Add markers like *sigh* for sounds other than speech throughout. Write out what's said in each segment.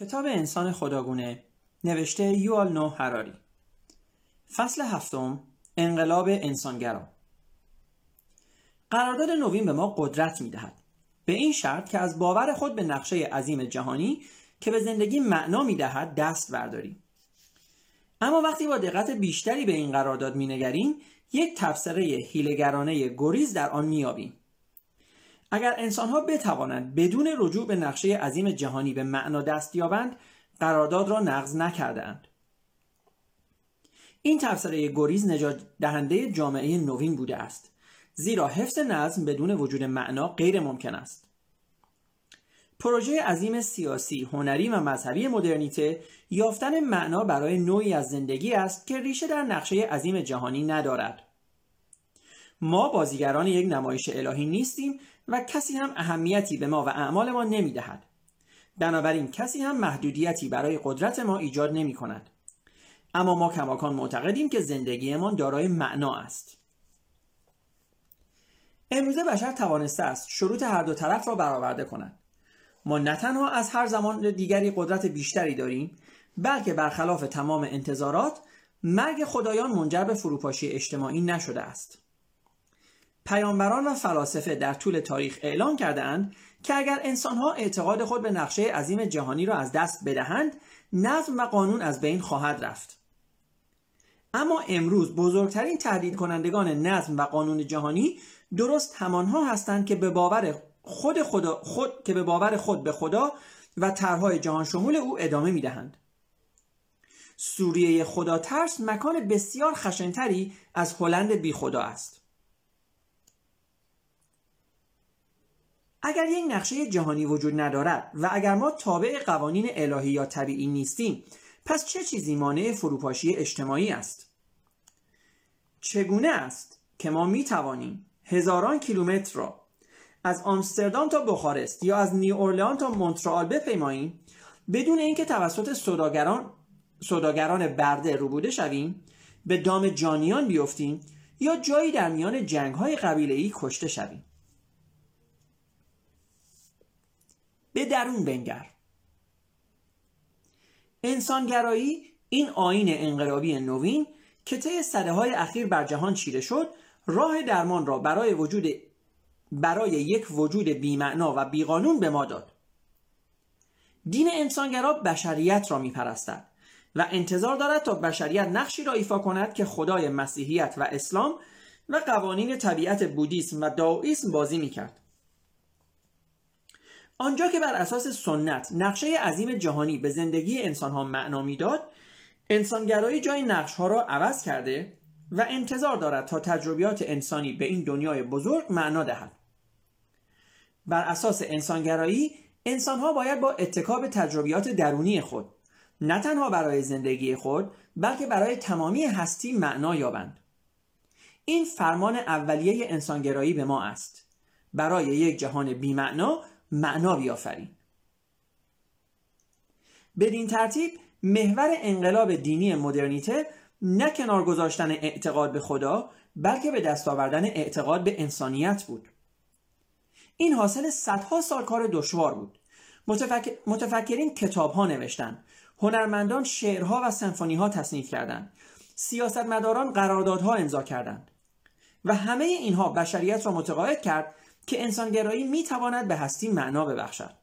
کتاب انسان خداگونه نوشته یوال نو هراری فصل هفتم انقلاب انسانگرا قرارداد نوین به ما قدرت می دهد. به این شرط که از باور خود به نقشه عظیم جهانی که به زندگی معنا می دهد دست برداریم. اما وقتی با دقت بیشتری به این قرارداد می نگریم یک تفسره هیلگرانه گریز در آن میابیم. اگر انسانها بتوانند بدون رجوع به نقشه عظیم جهانی به معنا دست یابند قرارداد را نقض نکردهاند این تفسیره گریز نجات دهنده جامعه نوین بوده است زیرا حفظ نظم بدون وجود معنا غیر ممکن است پروژه عظیم سیاسی، هنری و مذهبی مدرنیته یافتن معنا برای نوعی از زندگی است که ریشه در نقشه عظیم جهانی ندارد. ما بازیگران یک نمایش الهی نیستیم و کسی هم اهمیتی به ما و اعمال ما نمی دهد. بنابراین کسی هم محدودیتی برای قدرت ما ایجاد نمی کند. اما ما کماکان معتقدیم که زندگیمان دارای معنا است. امروزه بشر توانسته است شروط هر دو طرف را برآورده کند. ما نه تنها از هر زمان دیگری قدرت بیشتری داریم بلکه برخلاف تمام انتظارات مرگ خدایان منجر به فروپاشی اجتماعی نشده است. پیامبران و فلاسفه در طول تاریخ اعلام کردهاند که اگر انسانها اعتقاد خود به نقشه عظیم جهانی را از دست بدهند نظم و قانون از بین خواهد رفت. اما امروز بزرگترین تهدید کنندگان نظم و قانون جهانی درست همانها هستند که به باور خود, خدا خود که به باور خود به خدا و طرحهای جهان شمول او ادامه می‌دهند. سوریه خدا ترس مکان بسیار خشنتری از هلند بی خدا است. اگر یک نقشه جهانی وجود ندارد و اگر ما تابع قوانین الهی یا طبیعی نیستیم پس چه چیزی مانع فروپاشی اجتماعی است؟ چگونه است که ما می توانیم هزاران کیلومتر را از آمستردام تا بخارست یا از نیو اورلئان تا مونترال بپیماییم؟ بدون اینکه توسط سوداگران سوداگران برده روبوده شویم به دام جانیان بیفتیم یا جایی در میان جنگ های قبیله کشته شویم. به درون بنگر. انسانگرایی این آین انقلابی نوین که طی صده های اخیر بر جهان چیره شد راه درمان را برای وجود برای یک وجود بیمعنا و بیقانون به ما داد. دین انسانگرا بشریت را میپرستد و انتظار دارد تا بشریت نقشی را ایفا کند که خدای مسیحیت و اسلام و قوانین طبیعت بودیسم و داویسم بازی می‌کرد. آنجا که بر اساس سنت نقشه عظیم جهانی به زندگی انسانها معنا می‌داد انسانگرایی جای نقش ها را عوض کرده و انتظار دارد تا تجربیات انسانی به این دنیای بزرگ معنا دهد. بر اساس انسانگرایی انسانها باید با اتکاب تجربیات درونی خود نه تنها برای زندگی خود بلکه برای تمامی هستی معنا یابند. این فرمان اولیه انسانگرایی به ما است. برای یک جهان بیمعنا معنا بیافریم بدین ترتیب محور انقلاب دینی مدرنیته نه کنار گذاشتن اعتقاد به خدا بلکه به دست آوردن اعتقاد به انسانیت بود. این حاصل صدها سال کار دشوار بود. متفکر... متفکرین کتاب ها نوشتن. هنرمندان شعرها و سمفونی ها تصنیف کردند. سیاستمداران قراردادها امضا کردند. و همه اینها بشریت را متقاعد کرد که انسانگرایی می تواند به هستی معنا ببخشد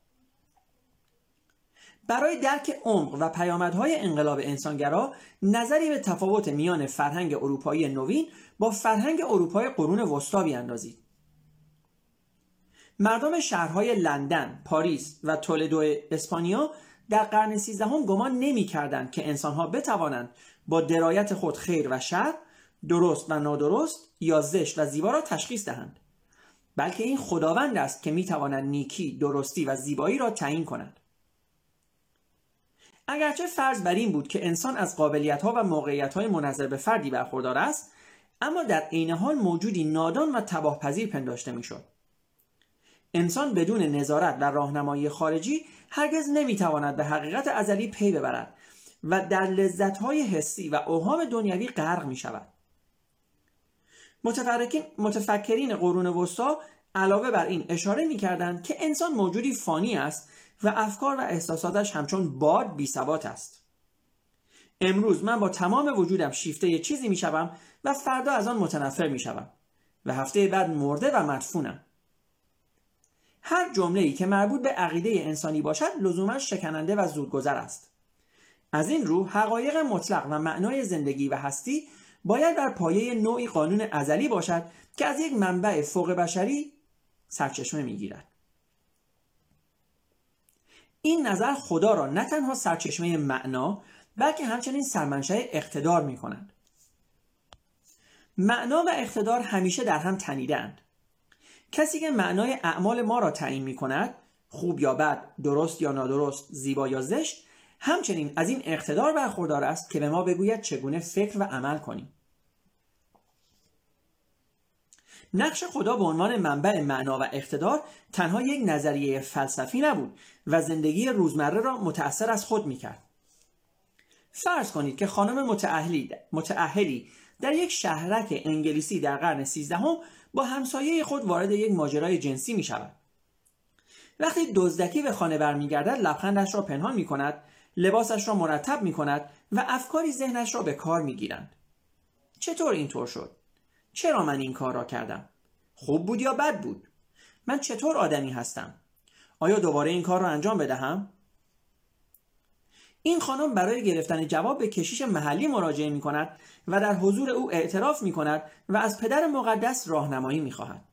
برای درک عمق و پیامدهای انقلاب انسانگرا نظری به تفاوت میان فرهنگ اروپایی نوین با فرهنگ اروپای قرون وسطا بیاندازید مردم شهرهای لندن، پاریس و تولدو اسپانیا در قرن سیزدهم گمان نمی‌کردند که انسانها بتوانند با درایت خود خیر و شر، درست و نادرست یا زشت و زیبا را تشخیص دهند. بلکه این خداوند است که می‌تواند نیکی درستی و زیبایی را تعیین کند. اگرچه فرض بر این بود که انسان از قابلیت ها و موقعیت های منظر به فردی برخوردار است اما در عین حال موجودی نادان و تباه پذیر پنداشته می‌شد. انسان بدون نظارت و راهنمایی خارجی هرگز نمی‌تواند به حقیقت ازلی پی ببرد و در لذت های حسی و اوهام دنیوی غرق می شود متفکرین قرون وسطا علاوه بر این اشاره می‌کردند که انسان موجودی فانی است و افکار و احساساتش همچون باد بی ثبات است. امروز من با تمام وجودم شیفته چیزی می‌شوم و فردا از آن متنفر می‌شوم و هفته بعد مرده و مدفونم. هر جمله ای که مربوط به عقیده انسانی باشد لزوما شکننده و زودگذر است. از این رو حقایق مطلق و معنای زندگی و هستی باید بر پایه نوعی قانون ازلی باشد که از یک منبع فوق بشری سرچشمه می‌گیرد این نظر خدا را نه تنها سرچشمه معنا بلکه همچنین سرمنشه اقتدار می کنند. معنا و اقتدار همیشه در هم تنیدند. کسی که معنای اعمال ما را تعیین می کند خوب یا بد، درست یا نادرست، زیبا یا زشت همچنین از این اقتدار برخوردار است که به ما بگوید چگونه فکر و عمل کنیم. نقش خدا به عنوان منبع معنا و اقتدار تنها یک نظریه فلسفی نبود و زندگی روزمره را متأثر از خود می‌کرد. فرض کنید که خانم متعهلی در یک شهرک انگلیسی در قرن سیزدهم با همسایه خود وارد یک ماجرای جنسی می شود. وقتی دزدکی به خانه برمیگردد لبخندش را پنهان می کند لباسش را مرتب می کند و افکاری ذهنش را به کار می گیرند. چطور اینطور شد؟ چرا من این کار را کردم؟ خوب بود یا بد بود؟ من چطور آدمی هستم؟ آیا دوباره این کار را انجام بدهم؟ این خانم برای گرفتن جواب به کشیش محلی مراجعه می کند و در حضور او اعتراف می کند و از پدر مقدس راهنمایی می خواهد.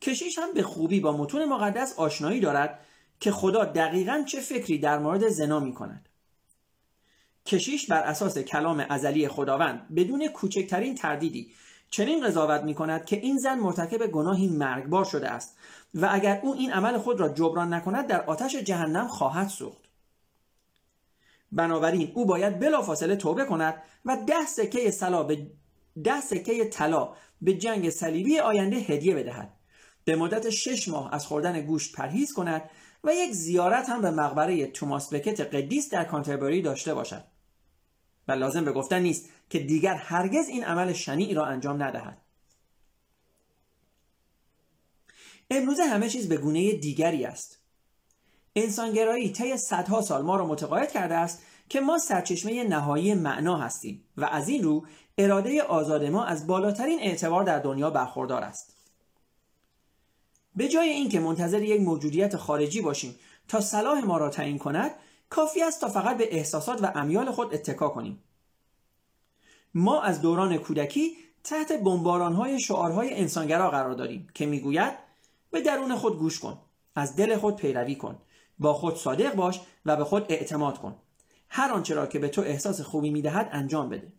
کشیش هم به خوبی با متون مقدس آشنایی دارد که خدا دقیقا چه فکری در مورد زنا می کند. کشیش بر اساس کلام ازلی خداوند بدون کوچکترین تردیدی چنین قضاوت می کند که این زن مرتکب گناهی مرگبار شده است و اگر او این عمل خود را جبران نکند در آتش جهنم خواهد سوخت. بنابراین او باید بلافاصله توبه کند و ده سکه طلا به ده سکه طلا به جنگ صلیبی آینده هدیه بدهد به مدت شش ماه از خوردن گوشت پرهیز کند و یک زیارت هم به مقبره توماس بکت قدیس در کانتربری داشته باشد و لازم به گفتن نیست که دیگر هرگز این عمل شنیع را انجام ندهد. امروزه همه چیز به گونه دیگری است. انسانگرایی طی صدها سال ما را متقاعد کرده است که ما سرچشمه نهایی معنا هستیم و از این رو اراده آزاد ما از بالاترین اعتبار در دنیا برخوردار است. به جای اینکه منتظر یک موجودیت خارجی باشیم تا صلاح ما را تعیین کند کافی است تا فقط به احساسات و امیال خود اتکا کنیم. ما از دوران کودکی تحت بمبارانهای شعارهای انسانگرا قرار داریم که می‌گوید به درون خود گوش کن از دل خود پیروی کن با خود صادق باش و به خود اعتماد کن. هر آنچه را که به تو احساس خوبی می‌دهد انجام بده.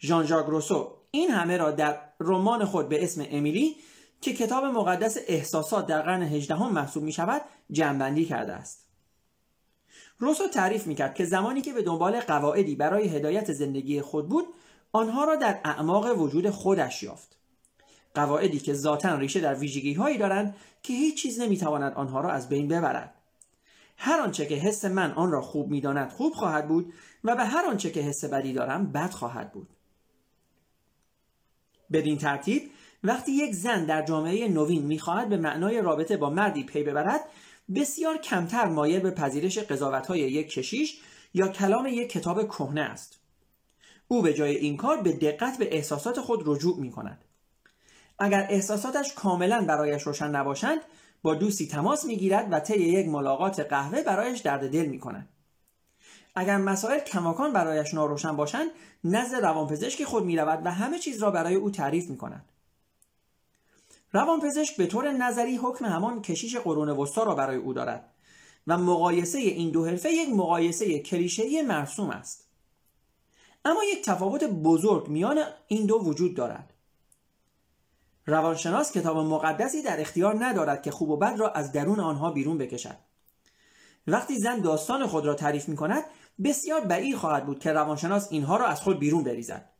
ژان ژاک روسو این همه را در رمان خود به اسم امیلی که کتاب مقدس احساسات در قرن هجدهم محسوب می شود جمعبندی کرده است. روسو تعریف می کرد که زمانی که به دنبال قواعدی برای هدایت زندگی خود بود آنها را در اعماق وجود خودش یافت. قواعدی که ذاتا ریشه در ویژگی هایی دارند که هیچ چیز نمی‌تواند آنها را از بین ببرد. هر آنچه که حس من آن را خوب می‌داند خوب خواهد بود و به هر آنچه که حس بدی دارم بد خواهد بود. بدین ترتیب وقتی یک زن در جامعه نوین می‌خواهد به معنای رابطه با مردی پی ببرد بسیار کمتر مایل به پذیرش های یک کشیش یا کلام یک کتاب کهنه است او به جای این کار به دقت به احساسات خود رجوع می کند اگر احساساتش کاملا برایش روشن نباشند با دوستی تماس می‌گیرد و طی یک ملاقات قهوه برایش درد دل می کند. اگر مسائل کماکان برایش ناروشن باشند نزد روانپزشک خود می رود و همه چیز را برای او تعریف می کند. روانپزشک به طور نظری حکم همان کشیش قرون وسطا را برای او دارد و مقایسه این دو حرفه یک مقایسه کلیشه‌ای مرسوم است. اما یک تفاوت بزرگ میان این دو وجود دارد. روانشناس کتاب مقدسی در اختیار ندارد که خوب و بد را از درون آنها بیرون بکشد وقتی زن داستان خود را تعریف می کند بسیار بعید خواهد بود که روانشناس اینها را از خود بیرون بریزد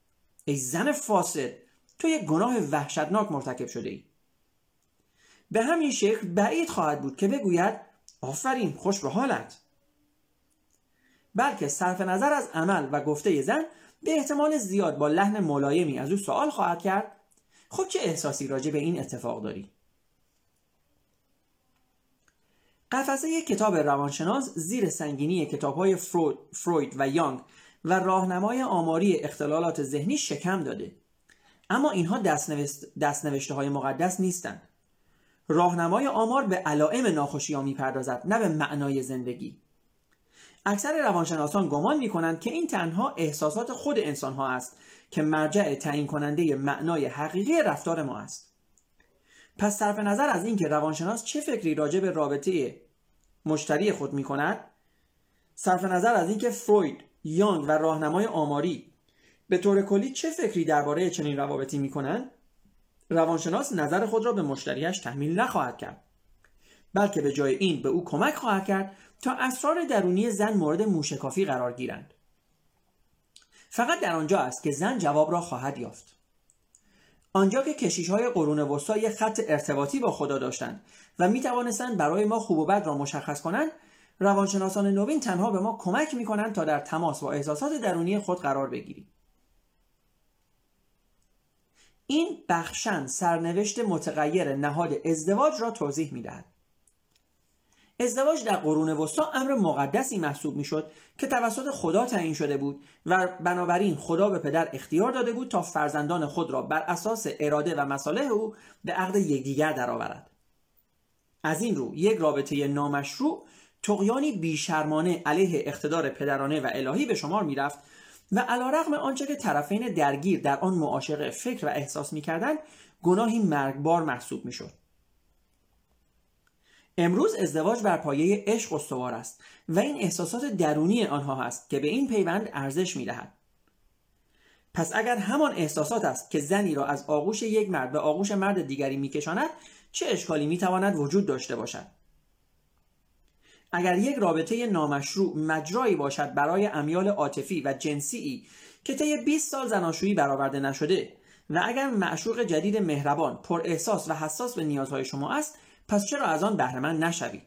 ای زن فاسد تو یک گناه وحشتناک مرتکب شده ای به همین شکل بعید خواهد بود که بگوید آفرین خوش به حالت. بلکه صرف نظر از عمل و گفته زن به احتمال زیاد با لحن ملایمی از او سوال خواهد کرد. خب چه احساسی راجع به این اتفاق داری؟ قفسه کتاب روانشناس زیر سنگینی کتاب های فروید و یانگ و راهنمای آماری اختلالات ذهنی شکم داده. اما اینها دستنوشته های مقدس نیستند. راهنمای آمار به علائم ناخوشی ها می‌پردازد نه به معنای زندگی. اکثر روانشناسان گمان می کنند که این تنها احساسات خود انسان ها است که مرجع تعیین کننده معنای حقیقی رفتار ما است. پس صرف نظر از اینکه روانشناس چه فکری راجع به رابطه مشتری خود می کند صرف نظر از اینکه فروید یانگ و راهنمای آماری به طور کلی چه فکری درباره چنین روابطی می کنند روانشناس نظر خود را به مشتریش تحمیل نخواهد کرد بلکه به جای این به او کمک خواهد کرد تا اسرار درونی زن مورد موشکافی قرار گیرند. فقط در آنجا است که زن جواب را خواهد یافت. آنجا که کشیش های قرون وسطا یک خط ارتباطی با خدا داشتند و می توانستند برای ما خوب و بد را مشخص کنند روانشناسان نوین تنها به ما کمک می کنند تا در تماس با احساسات درونی خود قرار بگیریم. این بخشن سرنوشت متغیر نهاد ازدواج را توضیح می دهد. ازدواج در قرون وسطا امر مقدسی محسوب می‌شد که توسط خدا تعیین شده بود و بنابراین خدا به پدر اختیار داده بود تا فرزندان خود را بر اساس اراده و مصالح او به عقد یکدیگر درآورد از این رو یک رابطه نامشروع تقیانی بیشرمانه علیه اقتدار پدرانه و الهی به شمار می‌رفت و علیرغم آنچه که طرفین درگیر در آن معاشقه فکر و احساس می‌کردند گناهی مرگبار محسوب می‌شد. امروز ازدواج بر پایه عشق استوار است و این احساسات درونی آنها است که به این پیوند ارزش می‌دهد. پس اگر همان احساسات است که زنی را از آغوش یک مرد به آغوش مرد دیگری میکشاند چه اشکالی می‌تواند وجود داشته باشد؟ اگر یک رابطه نامشروع مجرایی باشد برای امیال عاطفی و جنسی که طی 20 سال زناشویی برآورده نشده و اگر معشوق جدید مهربان پر احساس و حساس به نیازهای شما است پس چرا از آن بهرهمند نشوید؟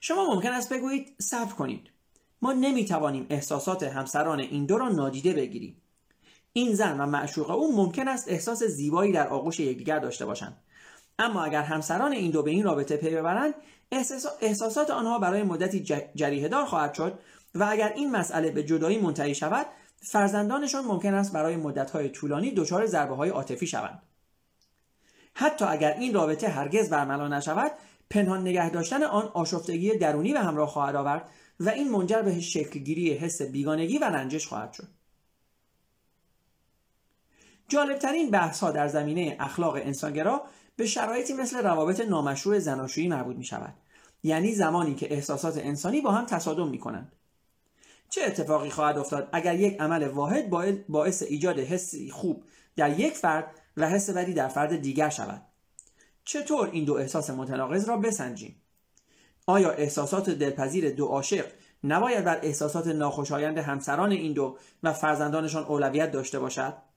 شما ممکن است بگویید صبر کنید. ما نمی‌توانیم احساسات همسران این دو را نادیده بگیریم. این زن و معشوق او ممکن است احساس زیبایی در آغوش یکدیگر داشته باشند. اما اگر همسران این دو به این رابطه پی ببرند احساسات آنها برای مدتی جریه دار خواهد شد و اگر این مسئله به جدایی منتهی شود فرزندانشان ممکن است برای مدتهای طولانی دچار ضربه های عاطفی شوند. حتی اگر این رابطه هرگز برملا نشود پنهان نگه داشتن آن آشفتگی درونی به همراه خواهد آورد و این منجر به شکلگیری حس بیگانگی و رنجش خواهد شد. جالبترین بحث ها در زمینه اخلاق انسانگرا به شرایطی مثل روابط نامشروع زناشویی مربوط می شود یعنی زمانی که احساسات انسانی با هم تصادم می کنند چه اتفاقی خواهد افتاد اگر یک عمل واحد باعث ایجاد حسی خوب در یک فرد و حس بدی در فرد دیگر شود؟ چطور این دو احساس متناقض را بسنجیم؟ آیا احساسات دلپذیر دو عاشق نباید بر احساسات ناخوشایند همسران این دو و فرزندانشان اولویت داشته باشد؟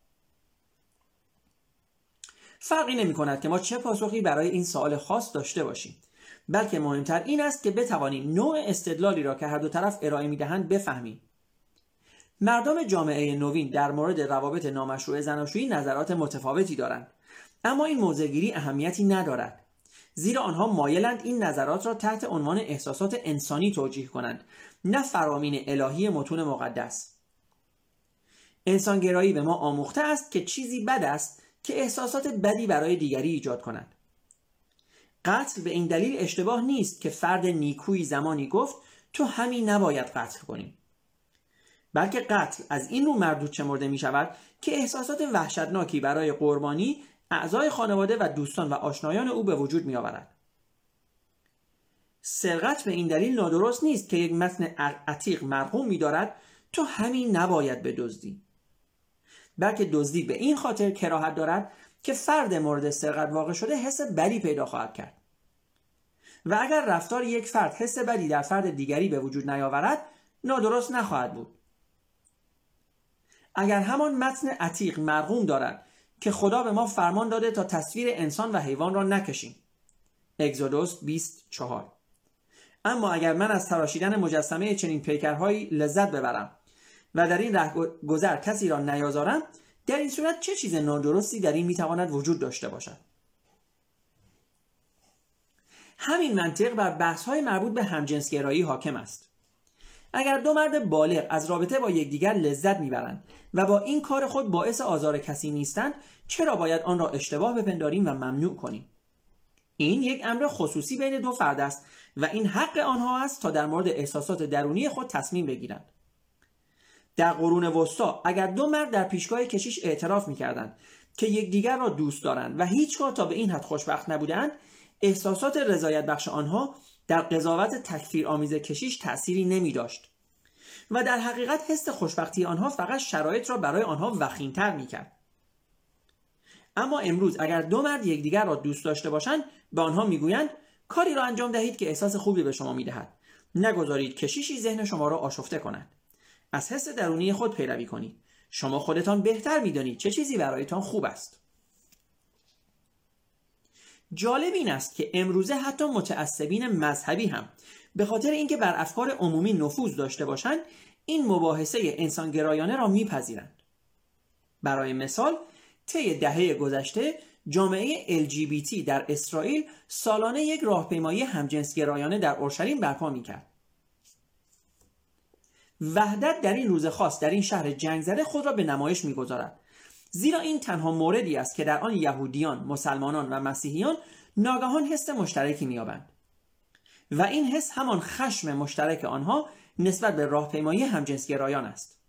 فرقی نمی کند که ما چه پاسخی برای این سوال خاص داشته باشیم. بلکه مهمتر این است که بتوانیم نوع استدلالی را که هر دو طرف ارائه می دهند بفهمیم. مردم جامعه نوین در مورد روابط نامشروع زناشویی نظرات متفاوتی دارند. اما این موضعگیری اهمیتی ندارد. زیرا آنها مایلند این نظرات را تحت عنوان احساسات انسانی توجیه کنند نه فرامین الهی متون مقدس. انسانگرایی به ما آموخته است که چیزی بد است که احساسات بدی برای دیگری ایجاد کند قتل به این دلیل اشتباه نیست که فرد نیکویی زمانی گفت تو همین نباید قتل کنی. بلکه قتل از این رو مردود شمرده می شود که احساسات وحشتناکی برای قربانی اعضای خانواده و دوستان و آشنایان او به وجود می آورد. سرقت به این دلیل نادرست نیست که یک متن عتیق مرحوم می دارد تو همین نباید بدزدی. بلکه دزدی به این خاطر کراهت دارد که فرد مورد سرقت واقع شده حس بدی پیدا خواهد کرد. و اگر رفتار یک فرد حس بدی در فرد دیگری به وجود نیاورد نادرست نخواهد بود. اگر همان متن عتیق مرغوم دارد که خدا به ما فرمان داده تا تصویر انسان و حیوان را نکشیم. اگزودوس 24 اما اگر من از تراشیدن مجسمه چنین پیکرهایی لذت ببرم و در این ره گذر کسی را نیازارم در این صورت چه چیز نادرستی در این می‌تواند وجود داشته باشد؟ همین منطق بر بحث های مربوط به همجنسگرایی حاکم است. اگر دو مرد بالغ از رابطه با یکدیگر لذت می‌برند و با این کار خود باعث آزار کسی نیستند چرا باید آن را اشتباه بپنداریم و ممنوع کنیم؟ این یک امر خصوصی بین دو فرد است و این حق آنها است تا در مورد احساسات درونی خود تصمیم بگیرند. در قرون وسطا اگر دو مرد در پیشگاه کشیش اعتراف می‌کردند که یکدیگر را دوست دارند و هیچگاه تا به این حد خوشبخت نبودند احساسات رضایت بخش آنها در قضاوت تکفیر آمیز کشیش تأثیری نمی داشت و در حقیقت حس خوشبختی آنها فقط شرایط را برای آنها وخیمتر می کرد. اما امروز اگر دو مرد یکدیگر را دوست داشته باشند به آنها می‌گویند کاری را انجام دهید که احساس خوبی به شما می‌دهد نگذارید کشیشی ذهن شما را آشفته کند از حس درونی خود پیروی کنید شما خودتان بهتر می‌دانید چه چیزی برایتان خوب است. جالب این است که امروزه حتی متعصبین مذهبی هم به خاطر اینکه بر افکار عمومی نفوذ داشته باشند این مباحثه انسانگرایانه را میپذیرند. برای مثال طی دهه گذشته جامعه LGBT در اسرائیل سالانه یک راهپیمایی همجنسگرایانه در اورشلیم برپا می‌کرد. وحدت در این روز خاص در این شهر جنگ زده خود را به نمایش می‌گذارد. زیرا این تنها موردی است که در آن یهودیان، مسلمانان و مسیحیان ناگهان حس مشترکی مییابند. و این حس همان خشم مشترک آنها نسبت به راهپیمایی همجنسگرایان است.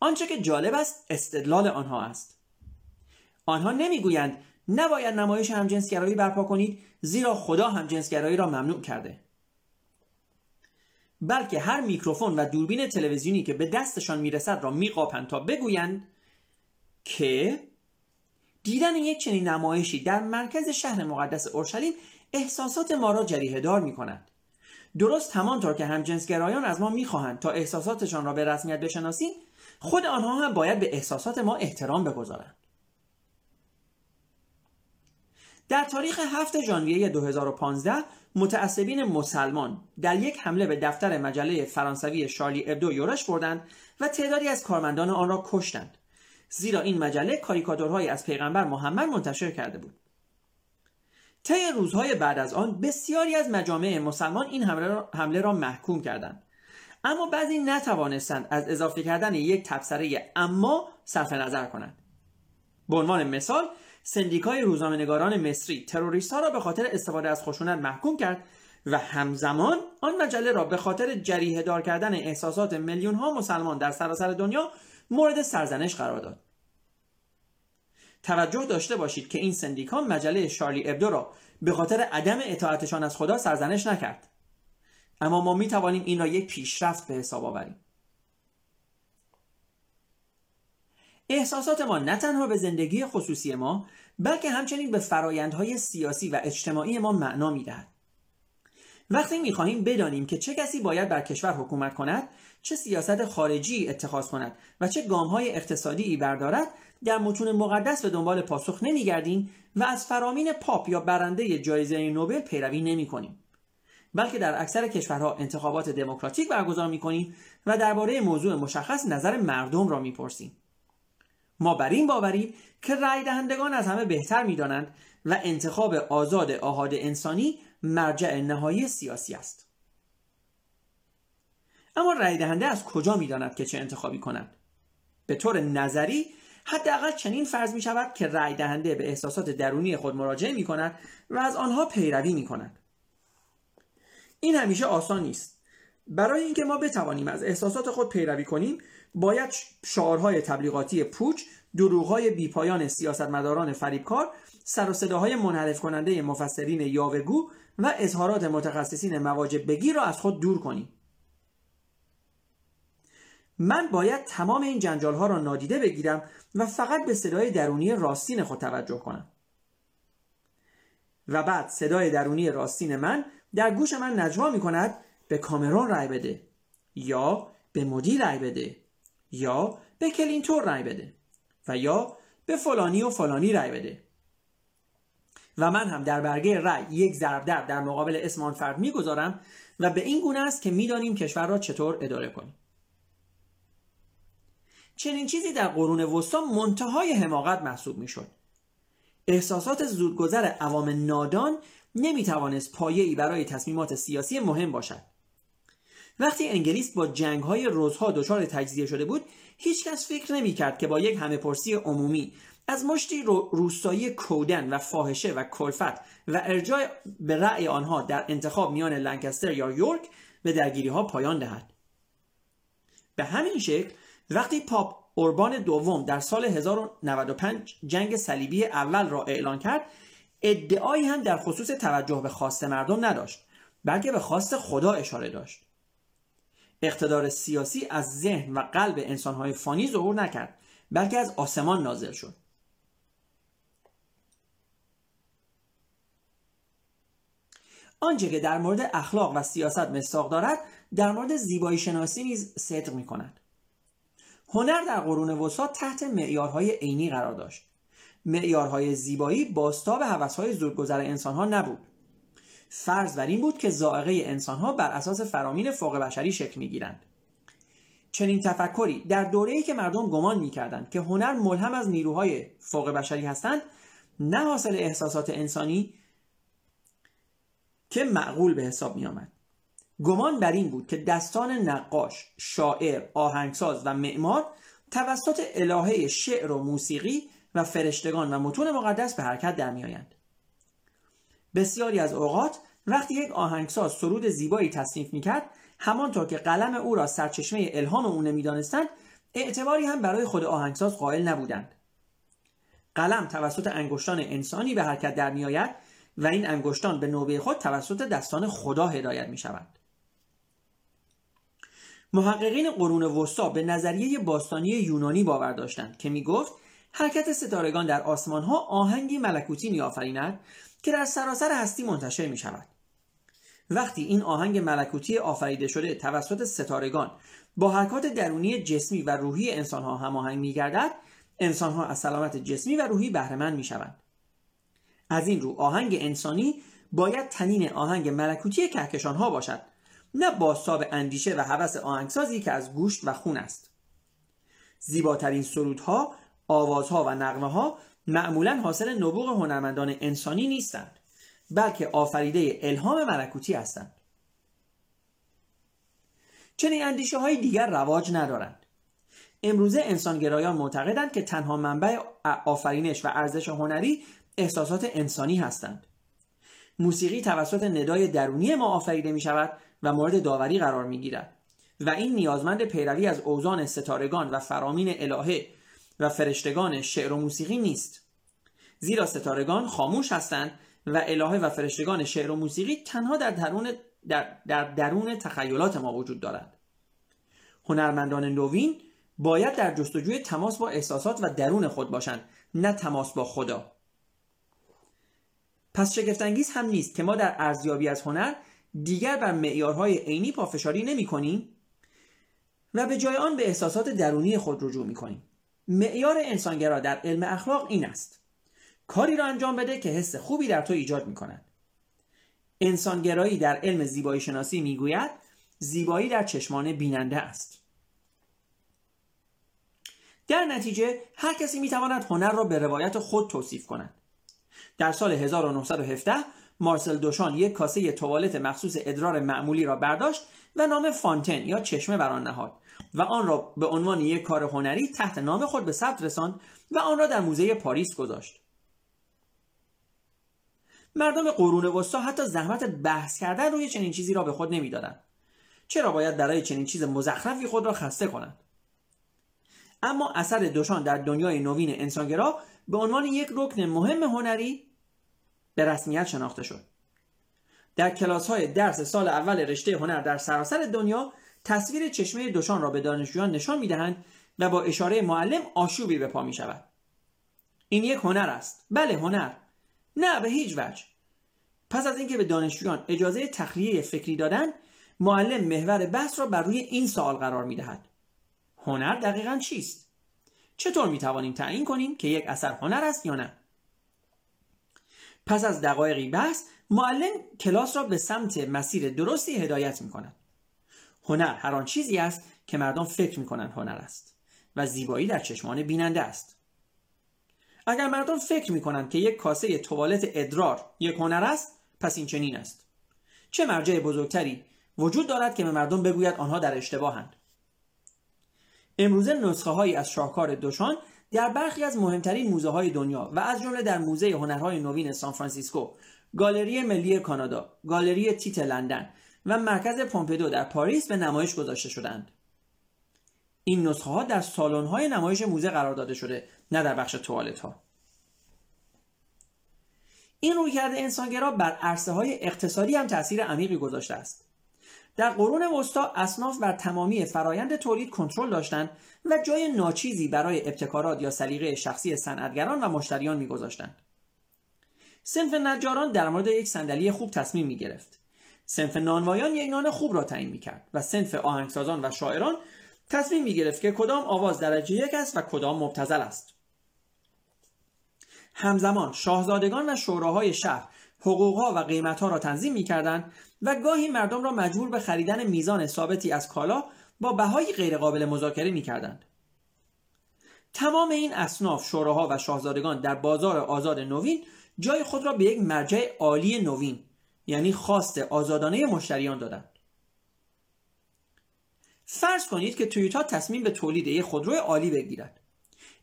آنچه که جالب است استدلال آنها است. آنها نمی‌گویند نباید نمایش همجنسگرایی برپا کنید زیرا خدا همجنسگرایی را ممنوع کرده. بلکه هر میکروفون و دوربین تلویزیونی که به دستشان می‌رسد را میقاپند تا بگویند که دیدن یک چنین نمایشی در مرکز شهر مقدس اورشلیم احساسات ما را جریه دار می کند. درست همانطور که همجنسگرایان از ما می‌خواهند تا احساساتشان را به رسمیت بشناسیم خود آنها هم باید به احساسات ما احترام بگذارند در تاریخ 7 ژانویه 2015 متعصبین مسلمان در یک حمله به دفتر مجله فرانسوی شارلی ابدو یورش بردند و تعدادی از کارمندان آن را کشتند. زیرا این مجله کاریکاتورهایی از پیغمبر محمد منتشر کرده بود. طی روزهای بعد از آن بسیاری از مجامع مسلمان این حمله را محکوم کردند. اما بعضی نتوانستند از اضافه کردن یک تبصره اما صرف نظر کنند. به عنوان مثال سندیکای روزنامه‌نگاران مصری تروریست ها را به خاطر استفاده از خشونت محکوم کرد و همزمان آن مجله را به خاطر جریه دار کردن احساسات میلیون ها مسلمان در سراسر دنیا مورد سرزنش قرار داد. توجه داشته باشید که این سندیکا مجله شارلی ابدو را به خاطر عدم اطاعتشان از خدا سرزنش نکرد. اما ما می توانیم این را یک پیشرفت به حساب آوریم. احساسات ما نه تنها به زندگی خصوصی ما بلکه همچنین به فرایندهای سیاسی و اجتماعی ما معنا می‌دهد وقتی می‌خواهیم بدانیم که چه کسی باید بر کشور حکومت کند چه سیاست خارجی اتخاذ کند و چه گامهای اقتصادی بردارد در متون مقدس به دنبال پاسخ نمیگردیم و از فرامین پاپ یا برنده جایزه نوبل پیروی نمی کنیم. بلکه در اکثر کشورها انتخابات دموکراتیک برگزار می کنیم و درباره موضوع مشخص نظر مردم را می‌پرسیم. ما بر این باوریم که رأی دهندگان از همه بهتر می‌دانند و انتخاب آزاد آهاد انسانی مرجع نهایی سیاسی است. اما رأی دهنده از کجا می‌داند که چه انتخابی کند؟ به طور نظری حداقل چنین فرض می شود که رأی دهنده به احساسات درونی خود مراجعه می کند و از آنها پیروی می کند. این همیشه آسان نیست. برای اینکه ما بتوانیم از احساسات خود پیروی کنیم باید شعارهای تبلیغاتی پوچ دروغهای بیپایان سیاستمداران فریبکار سر و صداهای منحرف کننده مفسرین یاوگو و اظهارات متخصصین مواجب بگیر را از خود دور کنیم. من باید تمام این جنجال ها را نادیده بگیرم و فقط به صدای درونی راستین خود توجه کنم. و بعد صدای درونی راستین من در گوش من نجوا می کند به کامرون رای بده یا به مدی رای بده. یا به کلینتون رای بده و یا به فلانی و فلانی رای بده. و من هم در برگه رای یک ضرب در در مقابل اسم آن فرد می‌گذارم و به این گونه است که می‌دانیم کشور را چطور اداره کنیم. چنین چیزی در قرون وسطا منتهای حماقت محسوب می‌شد. احساسات زودگذر عوام نادان نمی‌توانست پایه‌ای برای تصمیمات سیاسی مهم باشد. وقتی انگلیس با جنگ های روزها دچار تجزیه شده بود هیچکس فکر نمی‌کرد که با یک همه پرسی عمومی از مشتی روستایی کودن و فاحشه و کلفت و ارجاع به رأی آنها در انتخاب میان لنکستر یا یورک به درگیری ها پایان دهد. به همین شکل وقتی پاپ اوربان دوم در سال 1095 جنگ صلیبی اول را اعلان کرد ادعایی هم در خصوص توجه به خواست مردم نداشت بلکه به خواست خدا اشاره داشت. اقتدار سیاسی از ذهن و قلب انسانهای فانی ظهور نکرد بلکه از آسمان نازل شد. آنچه که در مورد اخلاق و سیاست مستاق دارد در مورد زیبایی شناسی نیز صدق می کند هنر در قرون وسطا تحت معیارهای عینی قرار داشت. معیارهای زیبایی باستاب هوسهای زودگذر انسانها نبود. فرض بر این بود که زائقه انسانها بر اساس فرامین فوق بشری شکل می‌گیرند چنین تفکری در دوره‌ای که مردم گمان می‌کردند که هنر ملهم از نیروهای فوق بشری هستند نه حاصل احساسات انسانی که معقول به حساب می آمد. گمان بر این بود که دستان نقاش، شاعر، آهنگساز و معمار توسط الهه شعر و موسیقی و فرشتگان و متون مقدس به حرکت در میآیند. بسیاری از اوقات وقتی یک آهنگساز سرود زیبایی تصنیف می‌کرد همانطور که قلم او را سرچشمه الهام او نمی‌دانستند اعتباری هم برای خود آهنگساز قائل نبودند قلم توسط انگشتان انسانی به حرکت در میآید و این انگشتان به نوبه خود توسط دستان خدا هدایت می شوند. محققین قرون وسطا به نظریه باستانی یونانی باور داشتند که می گفت حرکت ستارگان در آسمان ها آهنگی ملکوتی می آفریند که در سراسر هستی منتشر می شود. وقتی این آهنگ ملکوتی آفریده شده توسط ستارگان با حرکات درونی جسمی و روحی انسانها هماهنگ می گردد انسانها از سلامت جسمی و روحی بهرهمند می شوند. از این رو آهنگ انسانی باید تنین آهنگ ملکوتی کهکشان ها باشد نه باستاب اندیشه و هوس آهنگسازی که از گوشت و خون است زیباترین سرودها آوازها و نغمه ها معمولا حاصل نبوغ هنرمندان انسانی نیستند بلکه آفریده الهام ملکوتی هستند. چنین اندیشه های دیگر رواج ندارند. امروزه انسانگرایان معتقدند که تنها منبع آفرینش و ارزش هنری احساسات انسانی هستند. موسیقی توسط ندای درونی ما آفریده می شود و مورد داوری قرار می گیرد و این نیازمند پیروی از اوزان ستارگان و فرامین الهه و فرشتگان شعر و موسیقی نیست. زیرا ستارگان خاموش هستند و الهه و فرشتگان شعر و موسیقی تنها در درون, در, در درون تخیلات ما وجود دارند. هنرمندان نوین باید در جستجوی تماس با احساسات و درون خود باشند نه تماس با خدا. پس شگفتانگیز هم نیست که ما در ارزیابی از هنر دیگر بر معیارهای عینی پافشاری نمی کنیم و به جای آن به احساسات درونی خود رجوع می کنیم. معیار انسانگرا در علم اخلاق این است. کاری را انجام بده که حس خوبی در تو ایجاد می کند انسانگرایی در علم زیبایی شناسی می گوید زیبایی در چشمان بیننده است. در نتیجه هر کسی می تواند هنر را به روایت خود توصیف کند. در سال 1917 مارسل دوشان یک کاسه توالت مخصوص ادرار معمولی را برداشت و نام فانتن یا چشمه بر آن نهاد و آن را به عنوان یک کار هنری تحت نام خود به ثبت رساند و آن را در موزه پاریس گذاشت. مردم قرون وسطا حتی زحمت بحث کردن روی چنین چیزی را به خود نمی‌دادند. چرا باید برای چنین چیز مزخرفی خود را خسته کنند؟ اما اثر دوشان در دنیای نوین انسانگرا به عنوان یک رکن مهم هنری به رسمیت شناخته شد. در کلاس های درس سال اول رشته هنر در سراسر دنیا تصویر چشمه دوشان را به دانشجویان نشان می‌دهند و با اشاره معلم آشوبی به پا می شود این یک هنر است. بله هنر. نه به هیچ وجه. پس از اینکه به دانشجویان اجازه تخلیه فکری دادن معلم محور بحث را بر روی این سوال قرار می دهد هنر دقیقا چیست؟ چطور می توانیم تعیین کنیم که یک اثر هنر است یا نه؟ پس از دقایقی بحث معلم کلاس را به سمت مسیر درستی هدایت می کند هنر هر آن چیزی است که مردم فکر می کنند هنر است و زیبایی در چشمان بیننده است. اگر مردم فکر می کنند که یک کاسه توالت ادرار یک هنر است پس این چنین است. چه مرجع بزرگتری وجود دارد که به مردم بگوید آنها در اشتباهند. امروزه نسخه هایی از شاهکار دوشان در برخی از مهمترین موزه های دنیا و از جمله در موزه هنرهای نوین سان فرانسیسکو، گالری ملی کانادا، گالری تیت لندن و مرکز پمپیدو در پاریس به نمایش گذاشته شدند. این نسخه ها در سالن های نمایش موزه قرار داده شده نه در بخش توالت ها. این رویکرد انسانگرا بر عرصه های اقتصادی هم تاثیر عمیقی گذاشته است. در قرون وسطا اصناف بر تمامی فرایند تولید کنترل داشتند و جای ناچیزی برای ابتکارات یا سلیقه شخصی صنعتگران و مشتریان میگذاشتند سنف نجاران در مورد یک صندلی خوب تصمیم می گرفت. سنف نانوایان یک نان خوب را تعیین می کرد و سنف آهنگسازان و شاعران تصمیم می گرفت که کدام آواز درجه یک است و کدام مبتزل است. همزمان شاهزادگان و شوراهای شهر حقوقها و قیمتها را تنظیم می کردن و گاهی مردم را مجبور به خریدن میزان ثابتی از کالا با بهای غیرقابل مذاکره می کردند. تمام این اصناف شوراها و شاهزادگان در بازار آزاد نوین جای خود را به یک مرجع عالی نوین یعنی خواست آزادانه مشتریان دادند. فرض کنید که تویوتا تصمیم به تولید یک خودروی عالی بگیرد.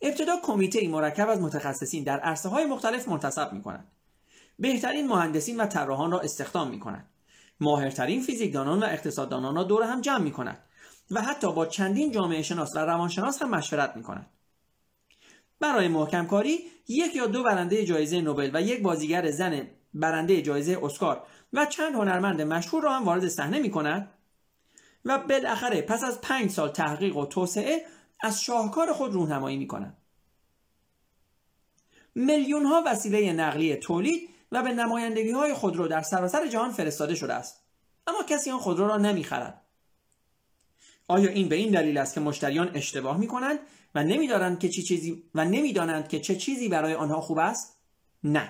ابتدا کمیته مرکب از متخصصین در عرصه های مختلف منتصب می کنند. بهترین مهندسین و طراحان را استخدام می کنند. ماهرترین فیزیکدانان و اقتصاددانان را دور هم جمع می کنند و حتی با چندین جامعه شناس و روانشناس هم مشورت می کنند. برای محکم کاری یک یا دو برنده جایزه نوبل و یک بازیگر زن برنده جایزه اسکار و چند هنرمند مشهور را هم وارد صحنه می کند و بالاخره پس از پنج سال تحقیق و توسعه از شاهکار خود رونمایی می کنند. میلیون ها وسیله نقلیه تولید و به نمایندگی های خودرو در سراسر جهان فرستاده شده است. اما کسی آن خودرو را نمی‌خرد. آیا این به این دلیل است که مشتریان اشتباه می کنند و نمی‌دانند که چه چیزی و نمی‌دانند که چه چیزی برای آنها خوب است؟ نه.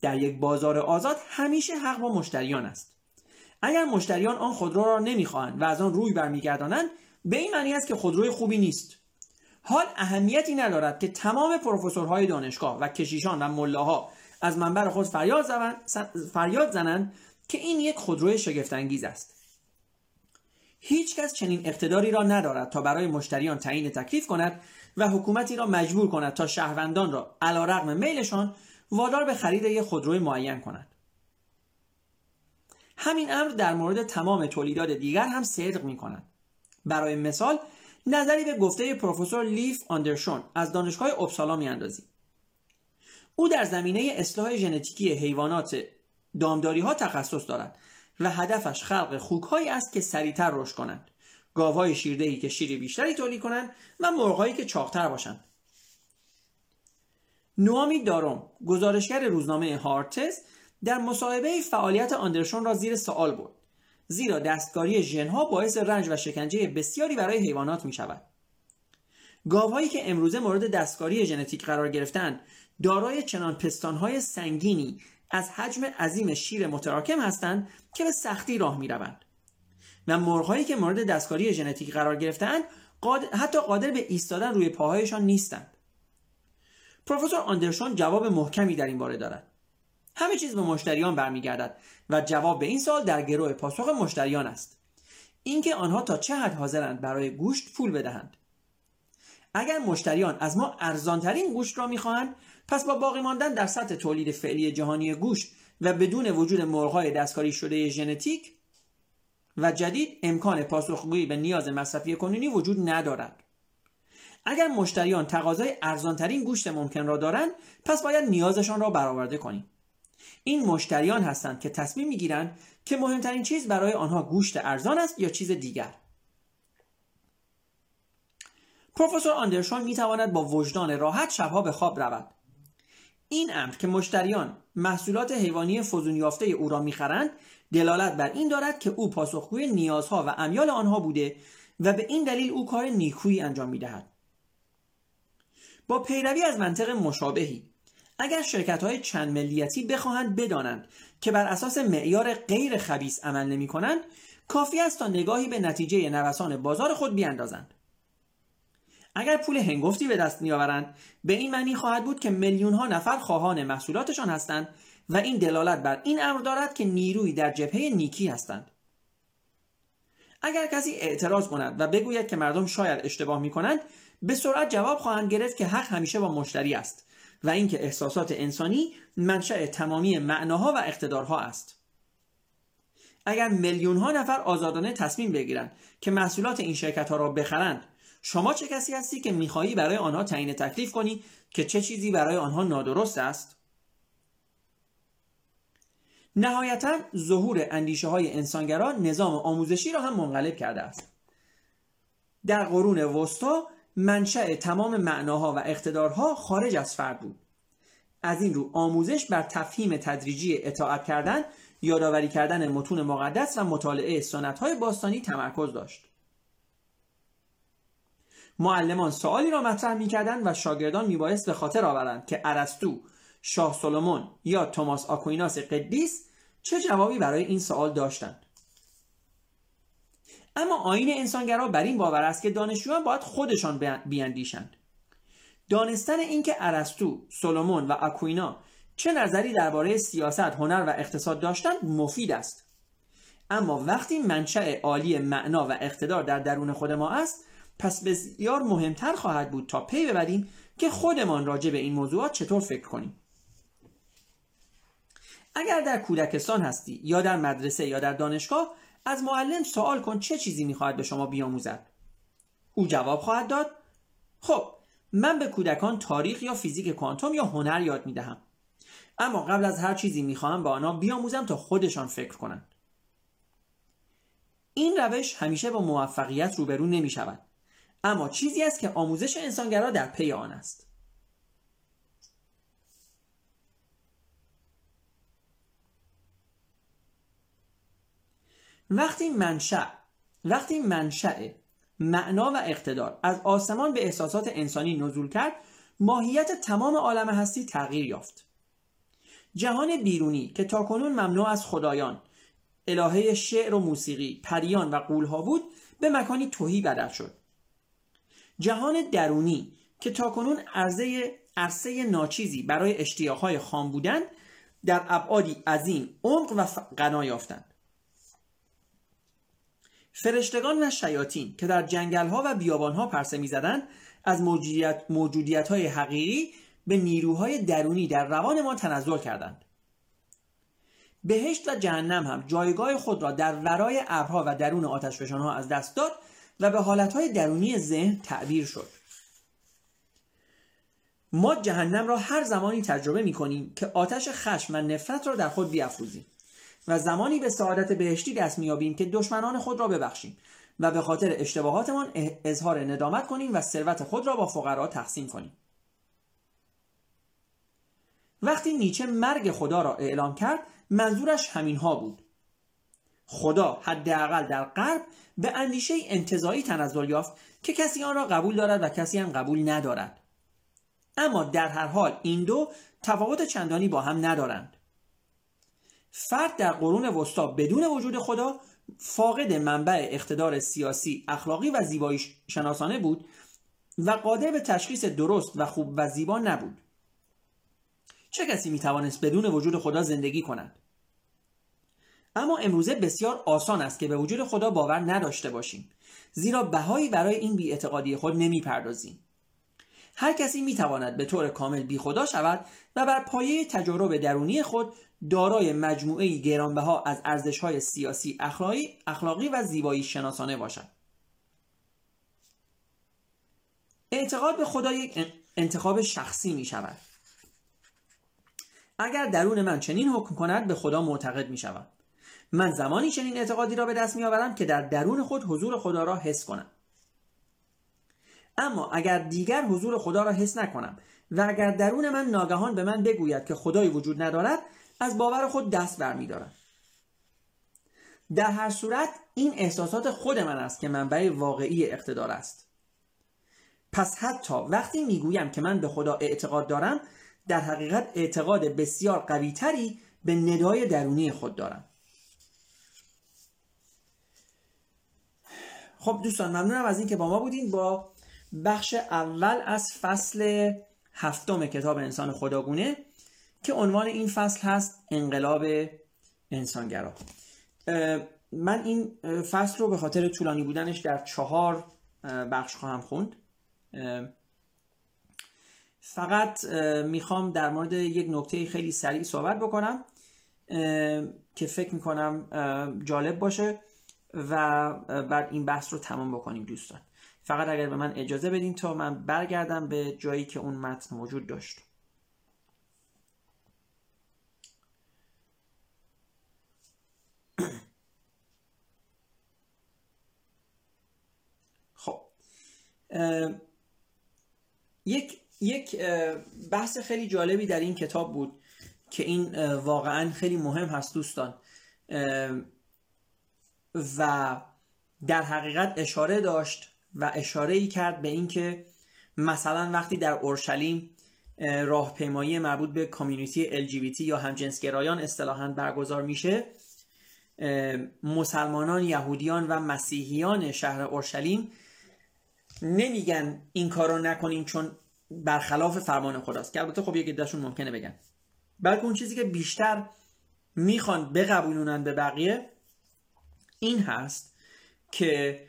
در یک بازار آزاد همیشه حق با مشتریان است. اگر مشتریان آن خودرو را نمی‌خواهند و از آن روی برمیگردانند به این معنی است که خودروی خوبی نیست. حال اهمیتی ندارد که تمام پروفسورهای دانشگاه و کشیشان و ملاها از منبر خود فریاد, فریاد زنند که این یک خودروی شگفتانگیز است. هیچ کس چنین اقتداری را ندارد تا برای مشتریان تعیین تکلیف کند و حکومتی را مجبور کند تا شهروندان را علیرغم میلشان وادار به خرید یک خودروی معین کند. همین امر در مورد تمام تولیدات دیگر هم صدق می کند برای مثال نظری به گفته پروفسور لیف آندرشون از دانشگاه اپسالا میاندازیم او در زمینه اصلاح ژنتیکی حیوانات دامداری ها تخصص دارد و هدفش خلق خوکهایی است که سریعتر رشد کنند. گاوهای شیردهی که شیر بیشتری تولید کنند و مرغهایی که چاقتر باشند. نوامی داروم گزارشگر روزنامه هارتس در مصاحبه فعالیت آندرشون را زیر سوال برد. زیرا دستکاری ژنها باعث رنج و شکنجه بسیاری برای حیوانات می شود گاوهایی که امروزه مورد دستکاری ژنتیک قرار گرفتند دارای چنان پستانهای سنگینی از حجم عظیم شیر متراکم هستند که به سختی راه می‌روند. و مرغهایی که مورد دستکاری ژنتیک قرار گرفتهاند حتی قادر به ایستادن روی پاهایشان نیستند. پروفسور آندرشون جواب محکمی در این باره دارد. همه چیز به مشتریان برمیگردد و جواب به این سال در گروه پاسخ مشتریان است. اینکه آنها تا چه حد حاضرند برای گوشت پول بدهند. اگر مشتریان از ما ارزانترین گوشت را می‌خواهند پس با باقی ماندن در سطح تولید فعلی جهانی گوشت و بدون وجود مرغهای دستکاری شده ژنتیک و جدید امکان پاسخگویی به نیاز مصرفی کنونی وجود ندارد. اگر مشتریان تقاضای ارزانترین گوشت ممکن را دارند پس باید نیازشان را برآورده کنیم. این مشتریان هستند که تصمیم می‌گیرند که مهمترین چیز برای آنها گوشت ارزان است یا چیز دیگر. پروفسور آندرشون می تواند با وجدان راحت شبها به خواب رود. این امر که مشتریان محصولات حیوانی فزون یافته او را می‌خرند دلالت بر این دارد که او پاسخگوی نیازها و امیال آنها بوده و به این دلیل او کار نیکویی انجام می‌دهد. با پیروی از منطق مشابهی اگر شرکت های چند ملیتی بخواهند بدانند که بر اساس معیار غیر خبیس عمل نمی کنند کافی است تا نگاهی به نتیجه نوسان بازار خود بیاندازند. اگر پول هنگفتی به دست میآورند به این معنی خواهد بود که میلیون ها نفر خواهان محصولاتشان هستند و این دلالت بر این امر دارد که نیروی در جبهه نیکی هستند. اگر کسی اعتراض کند و بگوید که مردم شاید اشتباه می کنند به سرعت جواب خواهند گرفت که حق همیشه با مشتری است و اینکه احساسات انسانی منشأ تمامی معناها و اقتدارها است. اگر میلیون ها نفر آزادانه تصمیم بگیرند که محصولات این شرکت ها را بخرند شما چه کسی هستی که می‌خواهی برای آنها تعیین تکلیف کنی که چه چیزی برای آنها نادرست است؟ نهایتا ظهور اندیشه های انسانگرا نظام آموزشی را هم منقلب کرده است. در قرون وسطا منشأ تمام معناها و اقتدارها خارج از فرد بود. از این رو آموزش بر تفهیم تدریجی اطاعت کردن یادآوری کردن متون مقدس و مطالعه های باستانی تمرکز داشت. معلمان سوالی را مطرح می‌کردند و شاگردان میبایست به خاطر آورند که ارسطو شاه سلمون یا توماس آکویناس قدیس چه جوابی برای این سوال داشتند. اما آین انسانگرا بر این باور است که دانشجویان باید خودشان بیاندیشند. دانستن اینکه ارسطو سلمون و آکوینا چه نظری درباره سیاست هنر و اقتصاد داشتند مفید است. اما وقتی منشأ عالی معنا و اقتدار در درون خود ما است پس بسیار مهمتر خواهد بود تا پی ببریم که خودمان راجع به این موضوعات چطور فکر کنیم. اگر در کودکستان هستی یا در مدرسه یا در دانشگاه از معلم سوال کن چه چیزی می‌خواهد به شما بیاموزد. او جواب خواهد داد خب من به کودکان تاریخ یا فیزیک کوانتوم یا هنر یاد می‌دهم. اما قبل از هر چیزی می‌خواهم به آنها بیاموزم تا خودشان فکر کنند. این روش همیشه با موفقیت روبرو نمی شود اما چیزی است که آموزش انسانگرا در پی آن است. وقتی منشأ وقتی منشأ معنا و اقتدار از آسمان به احساسات انسانی نزول کرد ماهیت تمام عالم هستی تغییر یافت. جهان بیرونی که تاکنون ممنوع از خدایان الهه شعر و موسیقی پریان و قولها بود به مکانی توهی بدل شد. جهان درونی که تاکنون عرضه عرصه ناچیزی برای اشتیاقهای خام بودند در ابعادی عظیم عمق و غنا یافتند. فرشتگان و شیاطین که در جنگل ها و بیابان ها پرسه می‌زدند از موجودیت, موجودیت های حقیقی به نیروهای درونی در روان ما تنزل کردند. بهشت و جهنم هم جایگاه خود را در ورای ابرها و درون آتش ها از دست داد و به حالتهای درونی ذهن تعبیر شد. ما جهنم را هر زمانی تجربه می کنیم که آتش خشم و نفرت را در خود بیافروزیم و زمانی به سعادت بهشتی دست میابیم که دشمنان خود را ببخشیم و به خاطر اشتباهاتمان اظهار ندامت کنیم و ثروت خود را با فقرا تقسیم کنیم. وقتی نیچه مرگ خدا را اعلام کرد منظورش همین ها بود. خدا حداقل در غرب به اندیشه انتظایی تنزل یافت که کسی آن را قبول دارد و کسی هم قبول ندارد. اما در هر حال این دو تفاوت چندانی با هم ندارند. فرد در قرون وسطا بدون وجود خدا فاقد منبع اقتدار سیاسی اخلاقی و زیبایی شناسانه بود و قادر به تشخیص درست و خوب و زیبا نبود. چه کسی می‌توانست بدون وجود خدا زندگی کند؟ اما امروزه بسیار آسان است که به وجود خدا باور نداشته باشیم. زیرا بهایی برای این بیاعتقادی خود نمی‌پردازیم. هر کسی می‌تواند به طور کامل بی خدا شود و بر پایه تجارب درونی خود دارای مجموعه گرانبها از ارزشهای سیاسی اخلاقی, اخلاقی و زیبایی شناسانه باشد. اعتقاد به خدا یک انتخاب شخصی می شود اگر درون من چنین حکم کند به خدا معتقد می شود من زمانی چنین اعتقادی را به دست می آورم که در درون خود حضور خدا را حس کنم. اما اگر دیگر حضور خدا را حس نکنم و اگر درون من ناگهان به من بگوید که خدایی وجود ندارد از باور خود دست برمیدارم. در هر صورت این احساسات خود من است که منبع واقعی اقتدار است. پس حتی وقتی می‌گویم که من به خدا اعتقاد دارم در حقیقت اعتقاد بسیار قویتری به ندای درونی خود دارم. خب دوستان ممنونم از اینکه با ما بودین با بخش اول از فصل هفتم کتاب انسان خداگونه که عنوان این فصل هست انقلاب انسانگرا. من این فصل رو به خاطر طولانی بودنش در چهار بخش خواهم خوند. فقط می‌خوام در مورد یک نکته خیلی سریع صحبت بکنم که فکر می‌کنم جالب باشه. و بعد این بحث رو تمام بکنیم دوستان. فقط اگر به من اجازه بدین تا من برگردم به جایی که اون متن وجود داشت. *clears throat* خب. یک یک بحث خیلی جالبی در این کتاب بود که این واقعا خیلی مهم هست دوستان. و در حقیقت اشاره داشت و اشاره ای کرد به اینکه مثلا وقتی در اورشلیم راهپیمایی مربوط به کامیونیتی LGBT یا همجنسگرایان اصطلاحا برگزار میشه مسلمانان یهودیان و مسیحیان شهر اورشلیم نمیگن این کارو نکنیم چون برخلاف فرمان خداست که البته خب یک عدهشون ممکنه بگن. بلکه اون چیزی که بیشتر می‌خوان بقبولونن به بقیه این هست که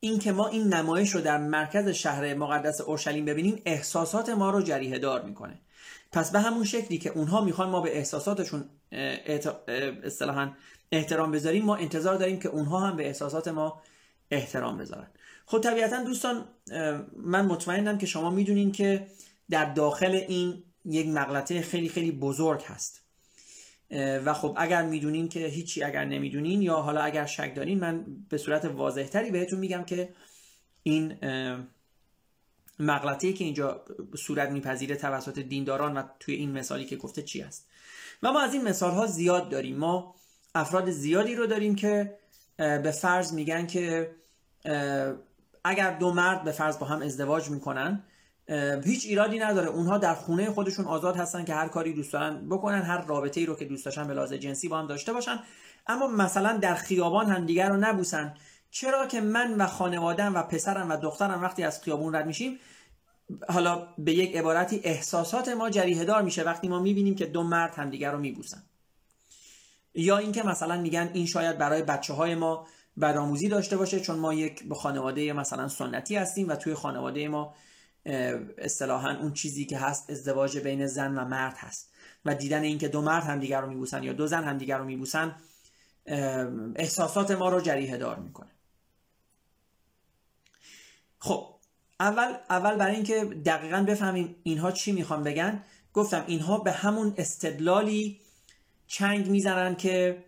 این که ما این نمایش رو در مرکز شهر مقدس اورشلیم ببینیم احساسات ما رو جریه دار می‌کنه. پس به همون شکلی که اونها می‌خوان ما به احساساتشون اصطلاحا احترام بذاریم ما انتظار داریم که اونها هم به احساسات ما احترام بذارن. خب طبیعتا دوستان من مطمئنم که شما می‌دونین که در داخل این یک مغلطه خیلی خیلی بزرگ هست. و خب اگر می‌دونین که هیچی اگر نمی‌دونین یا حالا اگر شک دارین من به صورت واضحتری بهتون میگم که این مغلطه که اینجا صورت میپذیره توسط دینداران و توی این مثالی که گفته چی است و ما از این مثال ها زیاد داریم. ما افراد زیادی رو داریم که به فرض میگن که اگر دو مرد به فرض با هم ازدواج می‌کنن هیچ ایرادی نداره. اونها در خونه خودشون آزاد هستن که هر کاری دوست دارن بکنن هر رابطه ای رو که دوست داشتن به لحاظ جنسی با هم داشته باشن. اما مثلا در خیابان هم دیگر رو نبوسن. چرا که من و خانوادم و پسرم و دخترم وقتی از خیابون رد میشیم حالا به یک عبارتی احساسات ما جریه دار میشه وقتی ما می‌بینیم که دو مرد هم دیگر رو میبوسن. یا اینکه مثلا میگن این شاید برای بچه های ما بدآموزی داشته باشه چون ما یک خانواده مثلا سنتی هستیم و توی خانواده ما اصطلاحا اون چیزی که هست ازدواج بین زن و مرد هست. و دیدن اینکه دو مرد هم دیگر رو میبوسن یا دو زن هم دیگر رو میبوسن احساسات ما رو جریه دار می‌کنه. خب اول اول برای اینکه دقیقا بفهمیم اینها چی می‌خوان بگن گفتم اینها به همون استدلالی چنگ می‌زنن که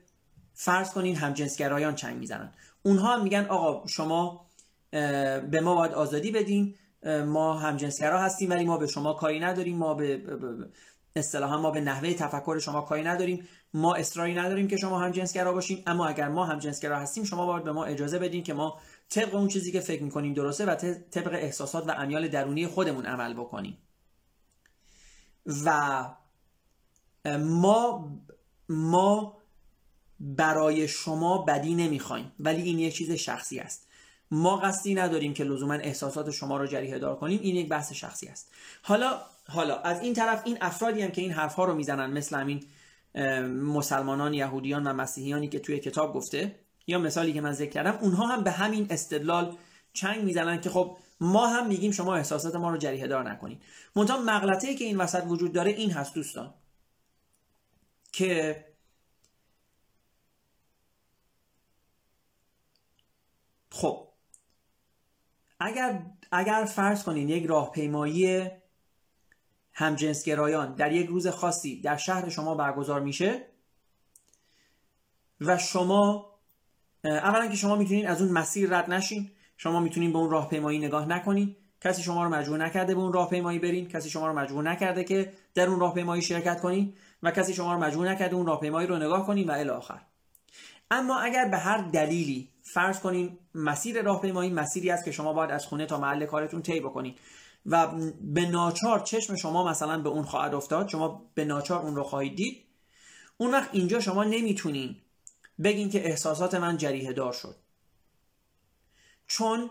فرض کنین همجنسگرایان چنگ می‌زنن. اونها هم میگن آقا شما به ما باید آزادی بدین. ما همجنسگرا هستیم ولی ما به شما کاری نداریم ما به اصطلاحا ما به نحوه تفکر شما کاری نداریم. ما اصراری نداریم که شما همجنسگرا باشیم اما اگر ما همجنسگرا هستیم شما باید به ما اجازه بدین که ما طبق اون چیزی که فکر می‌کنیم درسته و طبق احساسات و امیال درونی خودمون عمل بکنیم. و ما ما برای شما بدی نمی‌خوایم ولی این یک چیز شخصی است. ما قصدی نداریم که لزوما احساسات شما رو جریه دار کنیم. این یک بحث شخصی است. حالا حالا از این طرف این افرادی هم که این حرف ها رو می‌زنن مثل همین مسلمانان یهودیان و مسیحیانی که توی کتاب گفته یا مثالی که من ذکر کردم اونها هم به همین استدلال چنگ می‌زنن که خب ما هم میگیم شما احساسات ما رو جریه دار نکنید منتها مغلطه که این وسط وجود داره این هست دوستان که خب اگر اگر فرض کنین یک راهپیمایی همجنسگرایان در یک روز خاصی در شهر شما برگزار میشه و شما اولا که شما می‌تونین از اون مسیر رد نشین شما می‌تونین به اون راهپیمایی نگاه نکنین. کسی شما رو مجبور نکرده به اون راهپیمایی برین. کسی شما رو مجبور نکرده که در اون راهپیمایی شرکت کنین و کسی شما رو مجبور نکرده اون راهپیمایی رو نگاه کنین و الی آخر. اما اگر به هر دلیلی فرض کنیم مسیر راهپیمایی مسیری است که شما باید از خونه تا محل کارتون طی بکنید و به ناچار چشم شما مثلا به اون خواهد افتاد شما به ناچار اون رو خواهید دید. اون وقت اینجا شما نمی‌تونین بگین که احساسات من جریه دار شد. چون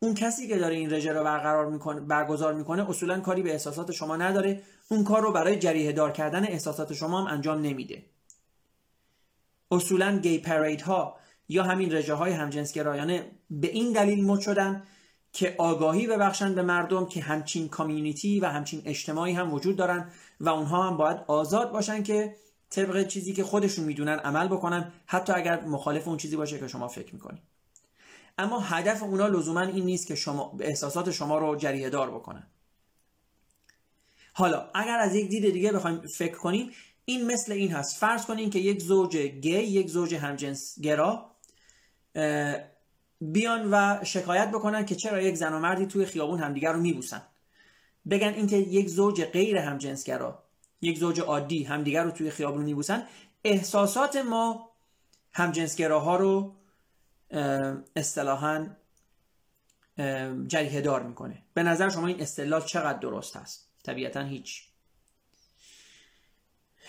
اون کسی که داره این رژه رو برقرار می‌کنه برگزار می‌کنه اصولا کاری به احساسات شما نداره. اون کار رو برای جریه دار کردن احساسات شما هم انجام نمیده. اصولا گی پرید ها یا همین رژه های همجنسگرایانه به این دلیل مد شدن که آگاهی ببخشن به مردم که همچین کامیونیتی و همچین اجتماعی هم وجود دارن و اونها هم باید آزاد باشن که طبق چیزی که خودشون می‌دونن عمل بکنن حتی اگر مخالف اون چیزی باشه که شما فکر می‌کنید اما هدف اونا لزوما این نیست که شما احساسات شما رو جریه دار بکنن. حالا اگر از یک دید دیگه بخوایم فکر کنیم این مثل این هست. فرض کنیم که یک زوج گی یک زوج همجنس گرا بیان و شکایت بکنن که چرا یک زن و مردی توی خیابون همدیگر رو میبوسن. بگن اینکه یک زوج غیر همجنسگرا یک زوج عادی همدیگر رو توی خیابون میبوسن احساسات ما همجنسگراها رو اصطلاحا جریه دار می‌کنه. به نظر شما این اصطلاح چقدر درست هست طبیعتا هیچ.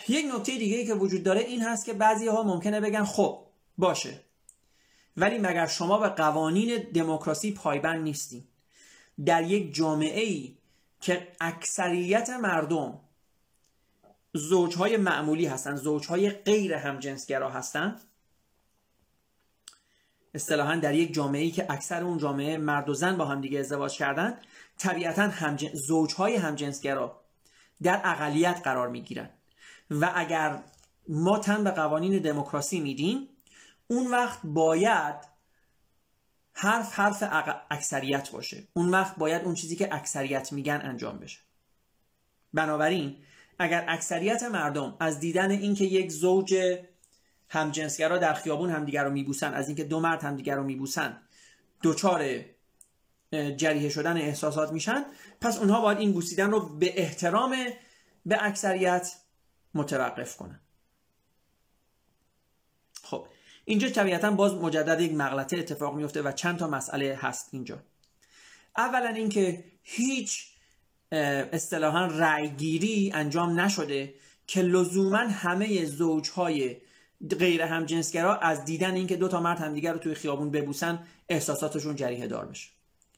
یک نکته دیگه ای که وجود داره این هست که بعضی ها ممکنه بگن خب باشه. ولی مگر شما به قوانین دموکراسی پایبند نیستین؟ در یک جامعه ای که اکثریت مردم زوجهای معمولی هستن زوجهای غیر همجنسگرا هستن اصطلاحا در یک جامعه ای که اکثر اون جامعه مرد و زن با هم دیگه ازدواج کردن طبیعتا همجن... زوجهای همجنسگرا در اقلیت قرار می‌گیرن. و اگر ما تن به قوانین دموکراسی میدیم اون وقت باید حرف حرف اکثریت باشه. اون وقت باید اون چیزی که اکثریت میگن انجام بشه. بنابراین اگر اکثریت مردم از دیدن اینکه یک زوج همجنسگرا در خیابون همدیگر رو میبوسن از اینکه دو مرد همدیگر رو میبوسن دچار جریه شدن احساسات میشن پس اونها باید این بوسیدن رو به احترام به اکثریت متوقف کنن خب اینجا طبیعتا باز مجدد یک مغلطه اتفاق میفته و چند تا مسئله هست اینجا. اولا اینکه هیچ اصطلاحا رأیگیری انجام نشده که لزوما همه زوجهای غیر همجنسگرا از دیدن اینکه دو تا مرد همدیگر رو توی خیابون ببوسن احساساتشون جریه دار بشه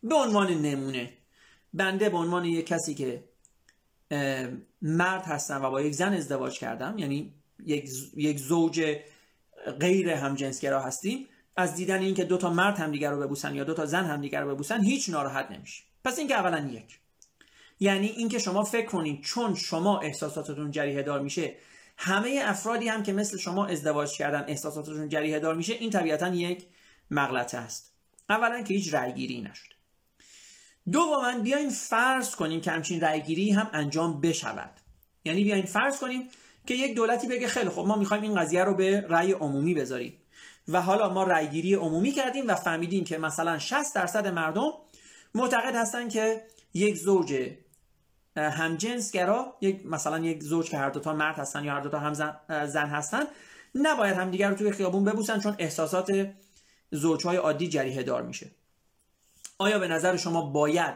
به عنوان نمونه بنده به عنوان یک کسی که مرد هستم و با یک زن ازدواج کردم یعنی یک, زوج غیر همجنسگرا هستیم از دیدن اینکه دو تا مرد همدیگر رو ببوسن یا دو تا زن همدیگر رو ببوسن هیچ ناراحت نمیشه پس اینکه اولا یک. یعنی اینکه شما فکر کنید چون شما احساساتتون جریه دار میشه همه افرادی هم که مثل شما ازدواج کردن احساساتشون جریه دار میشه این طبیعتا یک مغلطه است. اولا که هیچ رأیگیری نشده. دوما بیاین فرض کنیم که همچین رأیگیری هم انجام بشود. یعنی بیاین فرض کنیم که یک دولتی بگه خیلی خب ما می‌خوایم این قضیه رو به رأی عمومی بذاریم. و حالا ما رأیگیری عمومی کردیم و فهمیدیم که مثلا 60 درصد مردم معتقد هستن که یک زوج همجنسگرا یک مثلا یک زوج که هر دو تا مرد هستن یا هر دو تا هم زن هستن نباید همدیگر رو توی خیابون ببوسن چون احساسات زوجهای عادی جریه دار میشه. آیا به نظر شما باید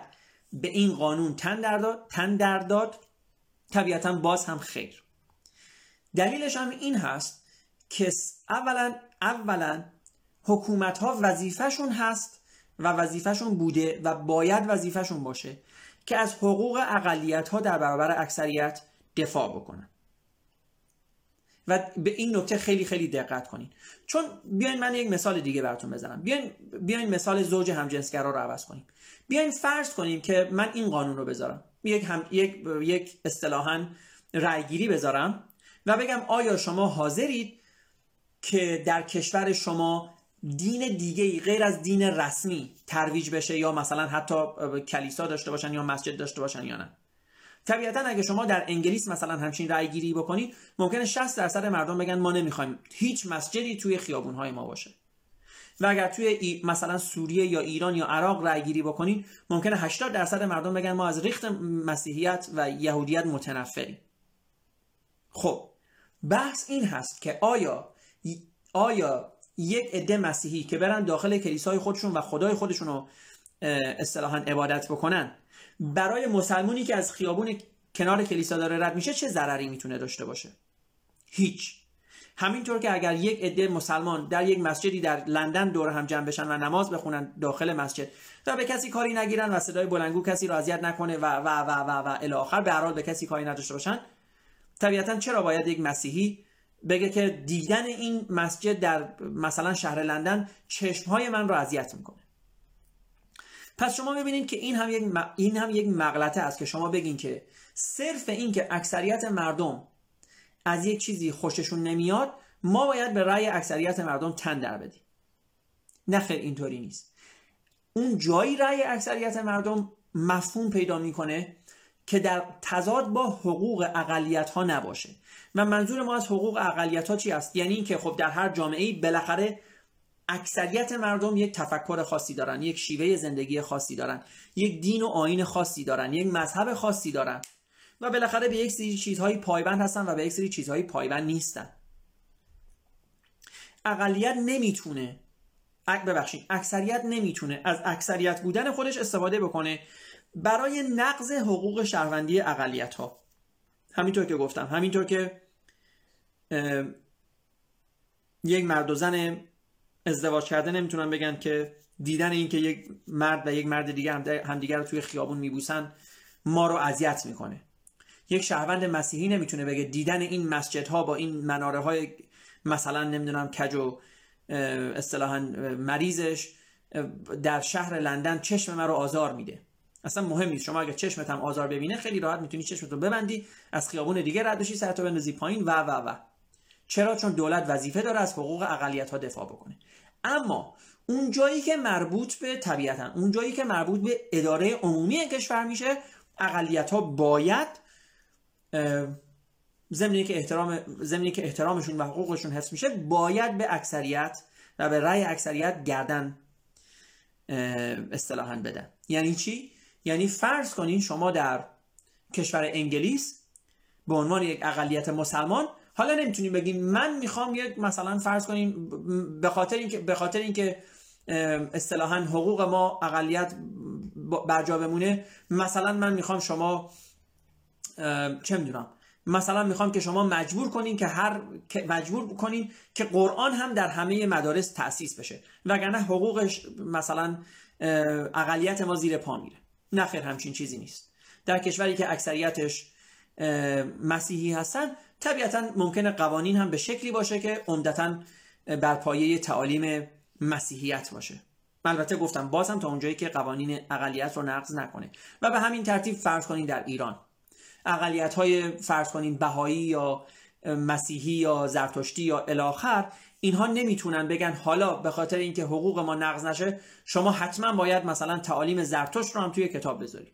به این قانون تن در داد؟ تن در داد؟ طبیعتا باز هم خیر. دلیلش هم این هست که اولا اولا حکومت ها وظیفهشون هست و وظیفهشون بوده و باید وظیفهشون باشه که از حقوق اقلیت ها در برابر اکثریت دفاع بکنن. و به این نکته خیلی خیلی دقت کنین. چون بیاین من یک مثال دیگه براتون بزنم. بیاین بیاین مثال زوج همجنسگرا رو عوض کنیم. بیاین فرض کنیم که من این قانون رو بذارم. یک هم یک یک اصطلاحا رأیگیری بذارم. و بگم آیا شما حاضرید که در کشور شما دین دیگه غیر از دین رسمی ترویج بشه یا مثلا حتی کلیسا داشته باشن یا مسجد داشته باشن یا نه؟ طبیعتا اگه شما در انگلیس مثلا همچین رأی گیری بکنید ممکنه 60 درصد مردم بگن ما نمی‌خوایم هیچ مسجدی توی خیابون های ما باشه. و اگر توی مثلا سوریه یا ایران یا عراق رأی گیری بکنید ممکنه 80 درصد مردم بگن ما از ریخت مسیحیت و یهودیت متنفریم. خب بحث این هست که آیا آیا یک عده مسیحی که برن داخل کلیسای خودشون و خدای خودشون رو اصطلاحا عبادت بکنن برای مسلمونی که از خیابون کنار کلیسا داره رد میشه چه ضرری می‌تونه داشته باشه؟ هیچ. همینطور که اگر یک عده مسلمان در یک مسجدی در لندن دور هم جمع بشن و نماز بخونن داخل مسجد و به کسی کاری نگیرن و صدای بلنگو کسی را اذیت نکنه و و و و و الی آخر به هر به کسی کاری نداشته باشن طبیعتا چرا باید یک مسیحی بگه که دیدن این مسجد در مثلا شهر لندن چشمهای من رو اذیت می‌کنه؟ پس شما ببینید که این هم یک این هم یک مغلطه است که شما بگین که صرف این که اکثریت مردم از یک چیزی خوششون نمیاد ما باید به رأی اکثریت مردم تن در بدیم. نه خیر اینطوری نیست. اون جایی رأی اکثریت مردم مفهوم پیدا می‌کنه که در تضاد با حقوق اقلیت ها نباشه. و منظور ما از حقوق اقلیت ها چی است؟ یعنی اینکه خب در هر جامعه ای بالاخره اکثریت مردم یک تفکر خاصی دارن یک شیوه زندگی خاصی دارن یک دین و آین خاصی دارن یک مذهب خاصی دارن و بالاخره به یک سری چیزهایی پایبند هستن و به یک سری چیزهایی پایبند نیستن. اقلیت نمی‌تونه ببخشید اکثریت نمی‌تونه از اکثریت بودن خودش استفاده بکنه برای نقض حقوق شهروندی اقلیت ها همینطور که گفتم همینطور که یک مرد و زن ازدواج کرده نمی‌تونن بگن که دیدن این که یک مرد و یک مرد دیگه همدیگر رو توی خیابون میبوسن ما رو اذیت می‌کنه. یک شهروند مسیحی نمی‌تونه بگه دیدن این مسجدها با این مناره های مثلا نمی‌دونم کج و اصطلاحا مریضش در شهر لندن چشم من رو آزار میده. اصلا مهم نیست. شما اگه چشمت هم آزار ببینه خیلی راحت می‌تونی چشمت رو ببندی از خیابون دیگه رد بشی سرتو بندازی پایین و و و. چرا؟ چون دولت وظیفه داره از حقوق اقلیت ها دفاع بکنه. اما اون جایی که مربوط به طبیعتا اون جایی که مربوط به اداره عمومی کشور میشه اقلیت ها باید زمینی که احترام زمینی که احترامشون و حقوقشون حفظ میشه باید به اکثریت و به رأی اکثریت گردن اصطلاحا بدن. یعنی چی؟ یعنی فرض کنین شما در کشور انگلیس به عنوان یک اقلیت مسلمان حالا نمی‌تونیم بگیم من می‌خوام یک مثلا فرض کنیم به خاطر اینکه به خاطر اینکه اصطلاحا حقوق ما اقلیت برجا بمونه مثلا من می‌خوام شما چه می‌دونم مثلا می‌خوام که شما مجبور کنین که هر مجبور کنین که قرآن هم در همه مدارس تأسیس بشه وگرنه حقوقش مثلا اقلیت ما زیر پا میره. نه خیر همچین چیزی نیست. در کشوری که اکثریتش مسیحی هستن طبیعتا ممکنه قوانین هم به شکلی باشه که عمدتا بر پایه تعالیم مسیحیت باشه. البته گفتم بازم تا اونجایی که قوانین اقلیت رو نقض نکنه. و به همین ترتیب فرض کنین در ایران. اقلیت های فرض کنین بهایی یا مسیحی یا زرتشتی یا الاخر اینها نمی‌تونن بگن حالا به خاطر اینکه حقوق ما نقض نشه شما حتما باید مثلا تعالیم زرتشت رو هم توی کتاب بذارید.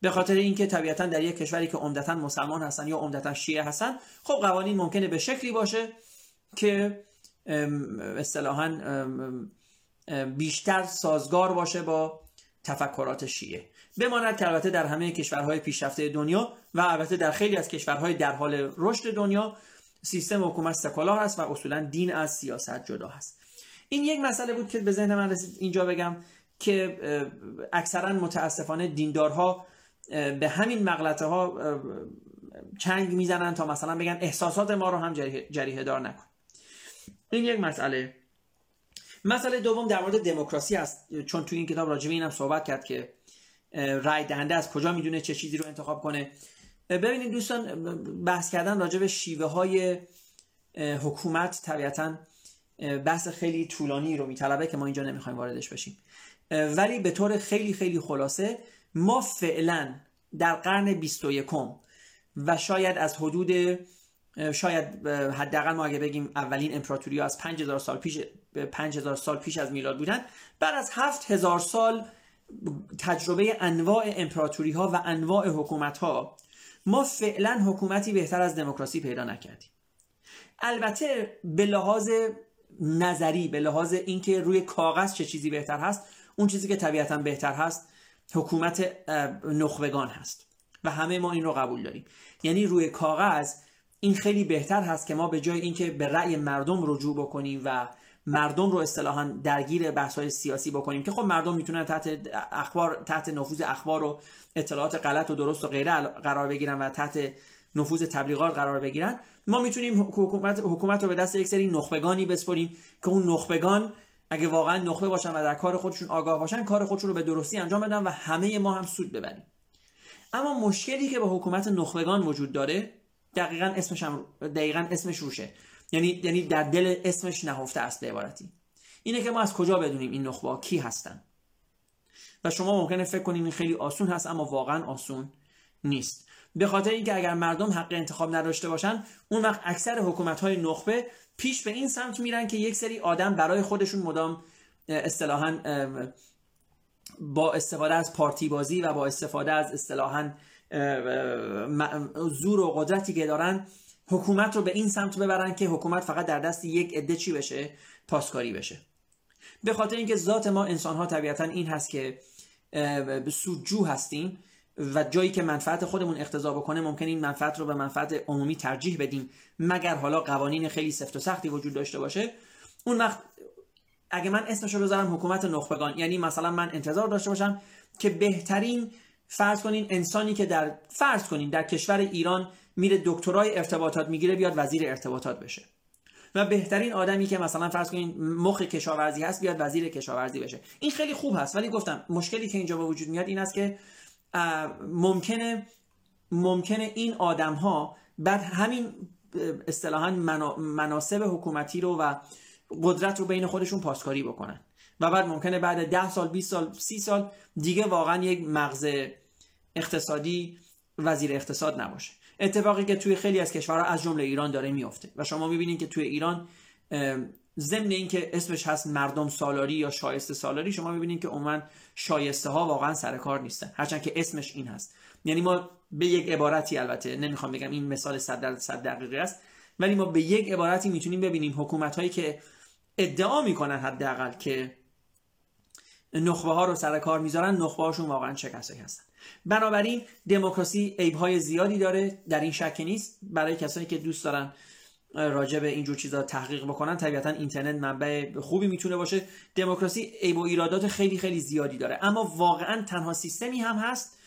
به خاطر اینکه طبیعتا در یک کشوری که عمدتا مسلمان هستن یا عمدتا شیعه هستن خب قوانین ممکنه به شکلی باشه که اصطلاحا بیشتر سازگار باشه با تفکرات شیعه. بماند که البته در همه کشورهای پیشرفته دنیا و البته در خیلی از کشورهای در حال رشد دنیا سیستم حکومت سکولار است و اصولا دین از سیاست جدا هست. این یک مسئله بود که به ذهن من رسید. اینجا بگم که اکثرا متاسفانه دیندارها به همین مغلطه ها چنگ می‌زنن تا مثلا بگن احساسات ما رو هم جریه دار نکن. این یک مسئله. مسئله دوم در مورد دموکراسی است. چون توی این کتاب راجع به اینم صحبت کرد که رای دهنده از کجا می‌دونه چه چیزی رو انتخاب کنه. ببینید دوستان بحث کردن راجع به شیوه های حکومت طبیعتا بحث خیلی طولانی رو میطلبه که ما اینجا نمی‌خوایم واردش بشیم. ولی به طور خیلی خیلی خلاصه ما فعلا در قرن 21 و شاید از حدود شاید حداقل ما اگه بگیم اولین امپراتوری از 5000 سال پیش 5000 سال پیش از میلاد بودن بعد از 7000 سال تجربه انواع امپراتوری ها و انواع حکومت ها ما فعلا حکومتی بهتر از دموکراسی پیدا نکردیم. البته به لحاظ نظری به لحاظ اینکه روی کاغذ چه چیزی بهتر هست اون چیزی که طبیعتا بهتر هست حکومت نخبگان هست و همه ما این رو قبول داریم. یعنی روی کاغذ این خیلی بهتر هست که ما به جای اینکه به رأی مردم رجوع بکنیم و مردم رو اصطلاحا درگیر بحث های سیاسی بکنیم که خب مردم می‌تونن تحت اخبار تحت نفوذ اخبار و اطلاعات غلط و درست و غیره قرار بگیرن و تحت نفوذ تبلیغات قرار بگیرن. ما می‌تونیم حکومت حکومت رو به دست یک سری نخبگانی بسپریم که اون نخبگان اگه واقعا نخبه باشن و در کار خودشون آگاه باشن کار خودشون رو به درستی انجام بدن و همه ما هم سود ببریم. اما مشکلی که با حکومت نخبگان وجود داره دقیقا اسمش هم دقیقا اسمش روشه. یعنی یعنی در دل اسمش نهفته است به عبارتی. اینه که ما از کجا بدونیم این نخبه کی هستن؟ و شما ممکنه فکر کنیم این خیلی آسون هست اما واقعا آسون نیست. به خاطر اینکه اگر مردم حق انتخاب نداشته باشن اون وقت اکثر حکومت های نخبه پیش به این سمت میرن که یک سری آدم برای خودشون مدام اصطلاحا با استفاده از پارتی بازی و با استفاده از اصطلاحا زور و قدرتی که دارن حکومت رو به این سمت ببرن که حکومت فقط در دست یک عده چی بشه؟ پاسکاری بشه. به خاطر اینکه ذات ما انسان ها طبیعتا این هست که سودجو هستیم و جایی که منفعت خودمون اقتضا بکنه ممکن این منفعت رو به منفعت عمومی ترجیح بدیم. مگر حالا قوانین خیلی سفت و سختی وجود داشته باشه؟ اون وقت اگه من اسمش رو بذارم حکومت نخبگان یعنی مثلا من انتظار داشته باشم که بهترین فرض کنین انسانی که در فرض کنین در کشور ایران میره دکترای ارتباطات می‌گیره بیاد وزیر ارتباطات بشه. و بهترین آدمی که مثلا فرض کنین مخ کشاورزی هست بیاد وزیر کشاورزی بشه. این خیلی خوب هست ولی گفتم مشکلی که اینجا به وجود میاد این است که ممکنه ممکنه این آدم ها بعد همین اصطلاحا مناسب حکومتی رو و قدرت رو بین خودشون پاسکاری بکنن. و بعد ممکنه بعد ده سال 20 سال 30 سال دیگه واقعا یک مغز اقتصادی وزیر اقتصاد نباشه. اتفاقی که توی خیلی از کشورها از جمله ایران داره میفته و شما می‌بینید که توی ایران ضمن اینکه اسمش هست مردم سالاری یا شایسته سالاری شما می‌بینید که عموما شایسته ها واقعا سر کار نیستن هرچند که اسمش این هست. یعنی ما به یک عبارتی البته نمی‌خوام بگم این مثال 100 صد دقیقه است ولی ما به یک عبارتی می‌تونیم ببینیم حکومت هایی که ادعا می‌کنن حداقل که نخبه ها رو سر کار می‌ذارن نخبه هاشون واقعا چه کسایی هستن. بنابراین دموکراسی عیب های زیادی داره. در این شک نیست. برای کسانی که دوست دارن راجع به اینجور چیزا تحقیق بکنن طبیعتا اینترنت منبع خوبی می‌تونه باشه. دموکراسی عیب و ایرادات خیلی خیلی زیادی داره. اما واقعا تنها سیستمی هم هست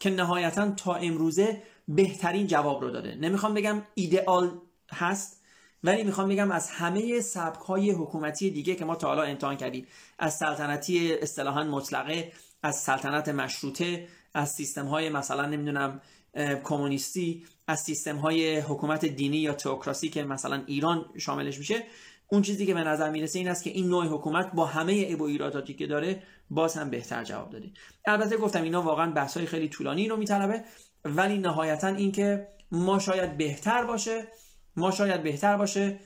که نهایتا تا امروزه بهترین جواب رو داده. نمی‌خوام بگم ایدئال هست ولی می‌خوام بگم از همه سبک های حکومتی دیگه که ما تا حالا امتحان کردیم از سلطنتی اصطلاحا مطلقه از سلطنت مشروطه از سیستم های مثلا نمی‌دونم کمونیستی از سیستم های حکومت دینی یا تئوکراسی که مثلا ایران شاملش میشه. اون چیزی که به نظر می‌رسه این است که این نوع حکومت با همه ایب و ایراداتی که داره باز هم بهتر جواب داده. البته گفتم اینا واقعا بحث های خیلی طولانی رو میطلبه ولی نهایتا اینکه ما شاید بهتر باشه ما شاید بهتر باشه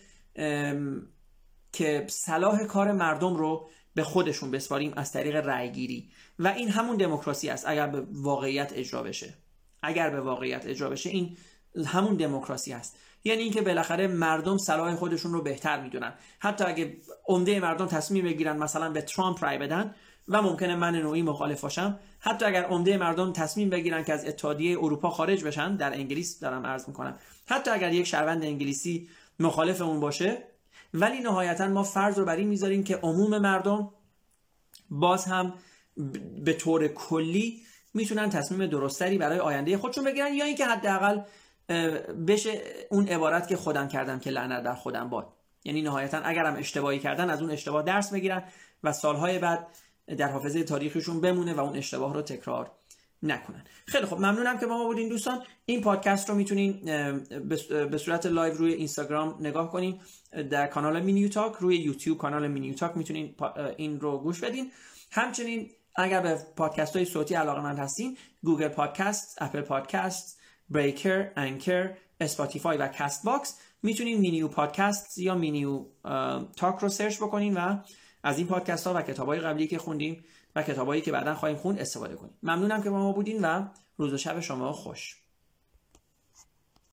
که صلاح کار مردم رو به خودشون بسپاریم از طریق رأیگیری. و این همون دموکراسی است اگر به واقعیت اجرا بشه. اگر به واقعیت اجرا بشه این همون دموکراسی است. یعنی اینکه بالاخره مردم صلاح خودشون رو بهتر می‌دونن. حتی اگه عمده مردم تصمیم بگیرن مثلا به ترامپ رای بدن و ممکنه من نوعی مخالف باشم حتی اگر عمده مردم تصمیم بگیرن که از اتحادیه اروپا خارج بشن در انگلیس دارم عرض می‌کنم. حتی اگر یک شهروند انگلیسی مخالف اون باشه ولی نهایتا ما فرض رو بر این می‌ذاریم که عموم مردم باز هم به طور کلی می‌تونن تصمیم درستری برای آینده خودشون بگیرن یا اینکه حداقل بشه اون عبارت که خودم کردم که لعنت در خودم باد. یعنی نهایتا اگرم اشتباهی کردن از اون اشتباه درس بگیرن و سالهای بعد در حافظه تاریخشون بمونه و اون اشتباه رو تکرار نکنن. خیلی خب ممنونم که با ما بودین دوستان. این پادکست رو می‌تونین به صورت live روی Instagram نگاه کنین. در کانال مینیو تاک روی یوتیوب کانال مینیو تاک می‌تونین این رو گوش بدین. همچنین اگر به پادکست های صوتی علاقه مند هستین Google Podcast Apple Podcast Breaker Anchor Spotify و Castbox می‌تونین مینیو پادکست یا مینیو تاک رو search بکنین و از این پادکست ها و کتاب های قبلی که خوندیم و کتابایی که بعدا خواهیم خوند استفاده کنیم. ممنونم که با ما بودین و روز و شب شما خوش.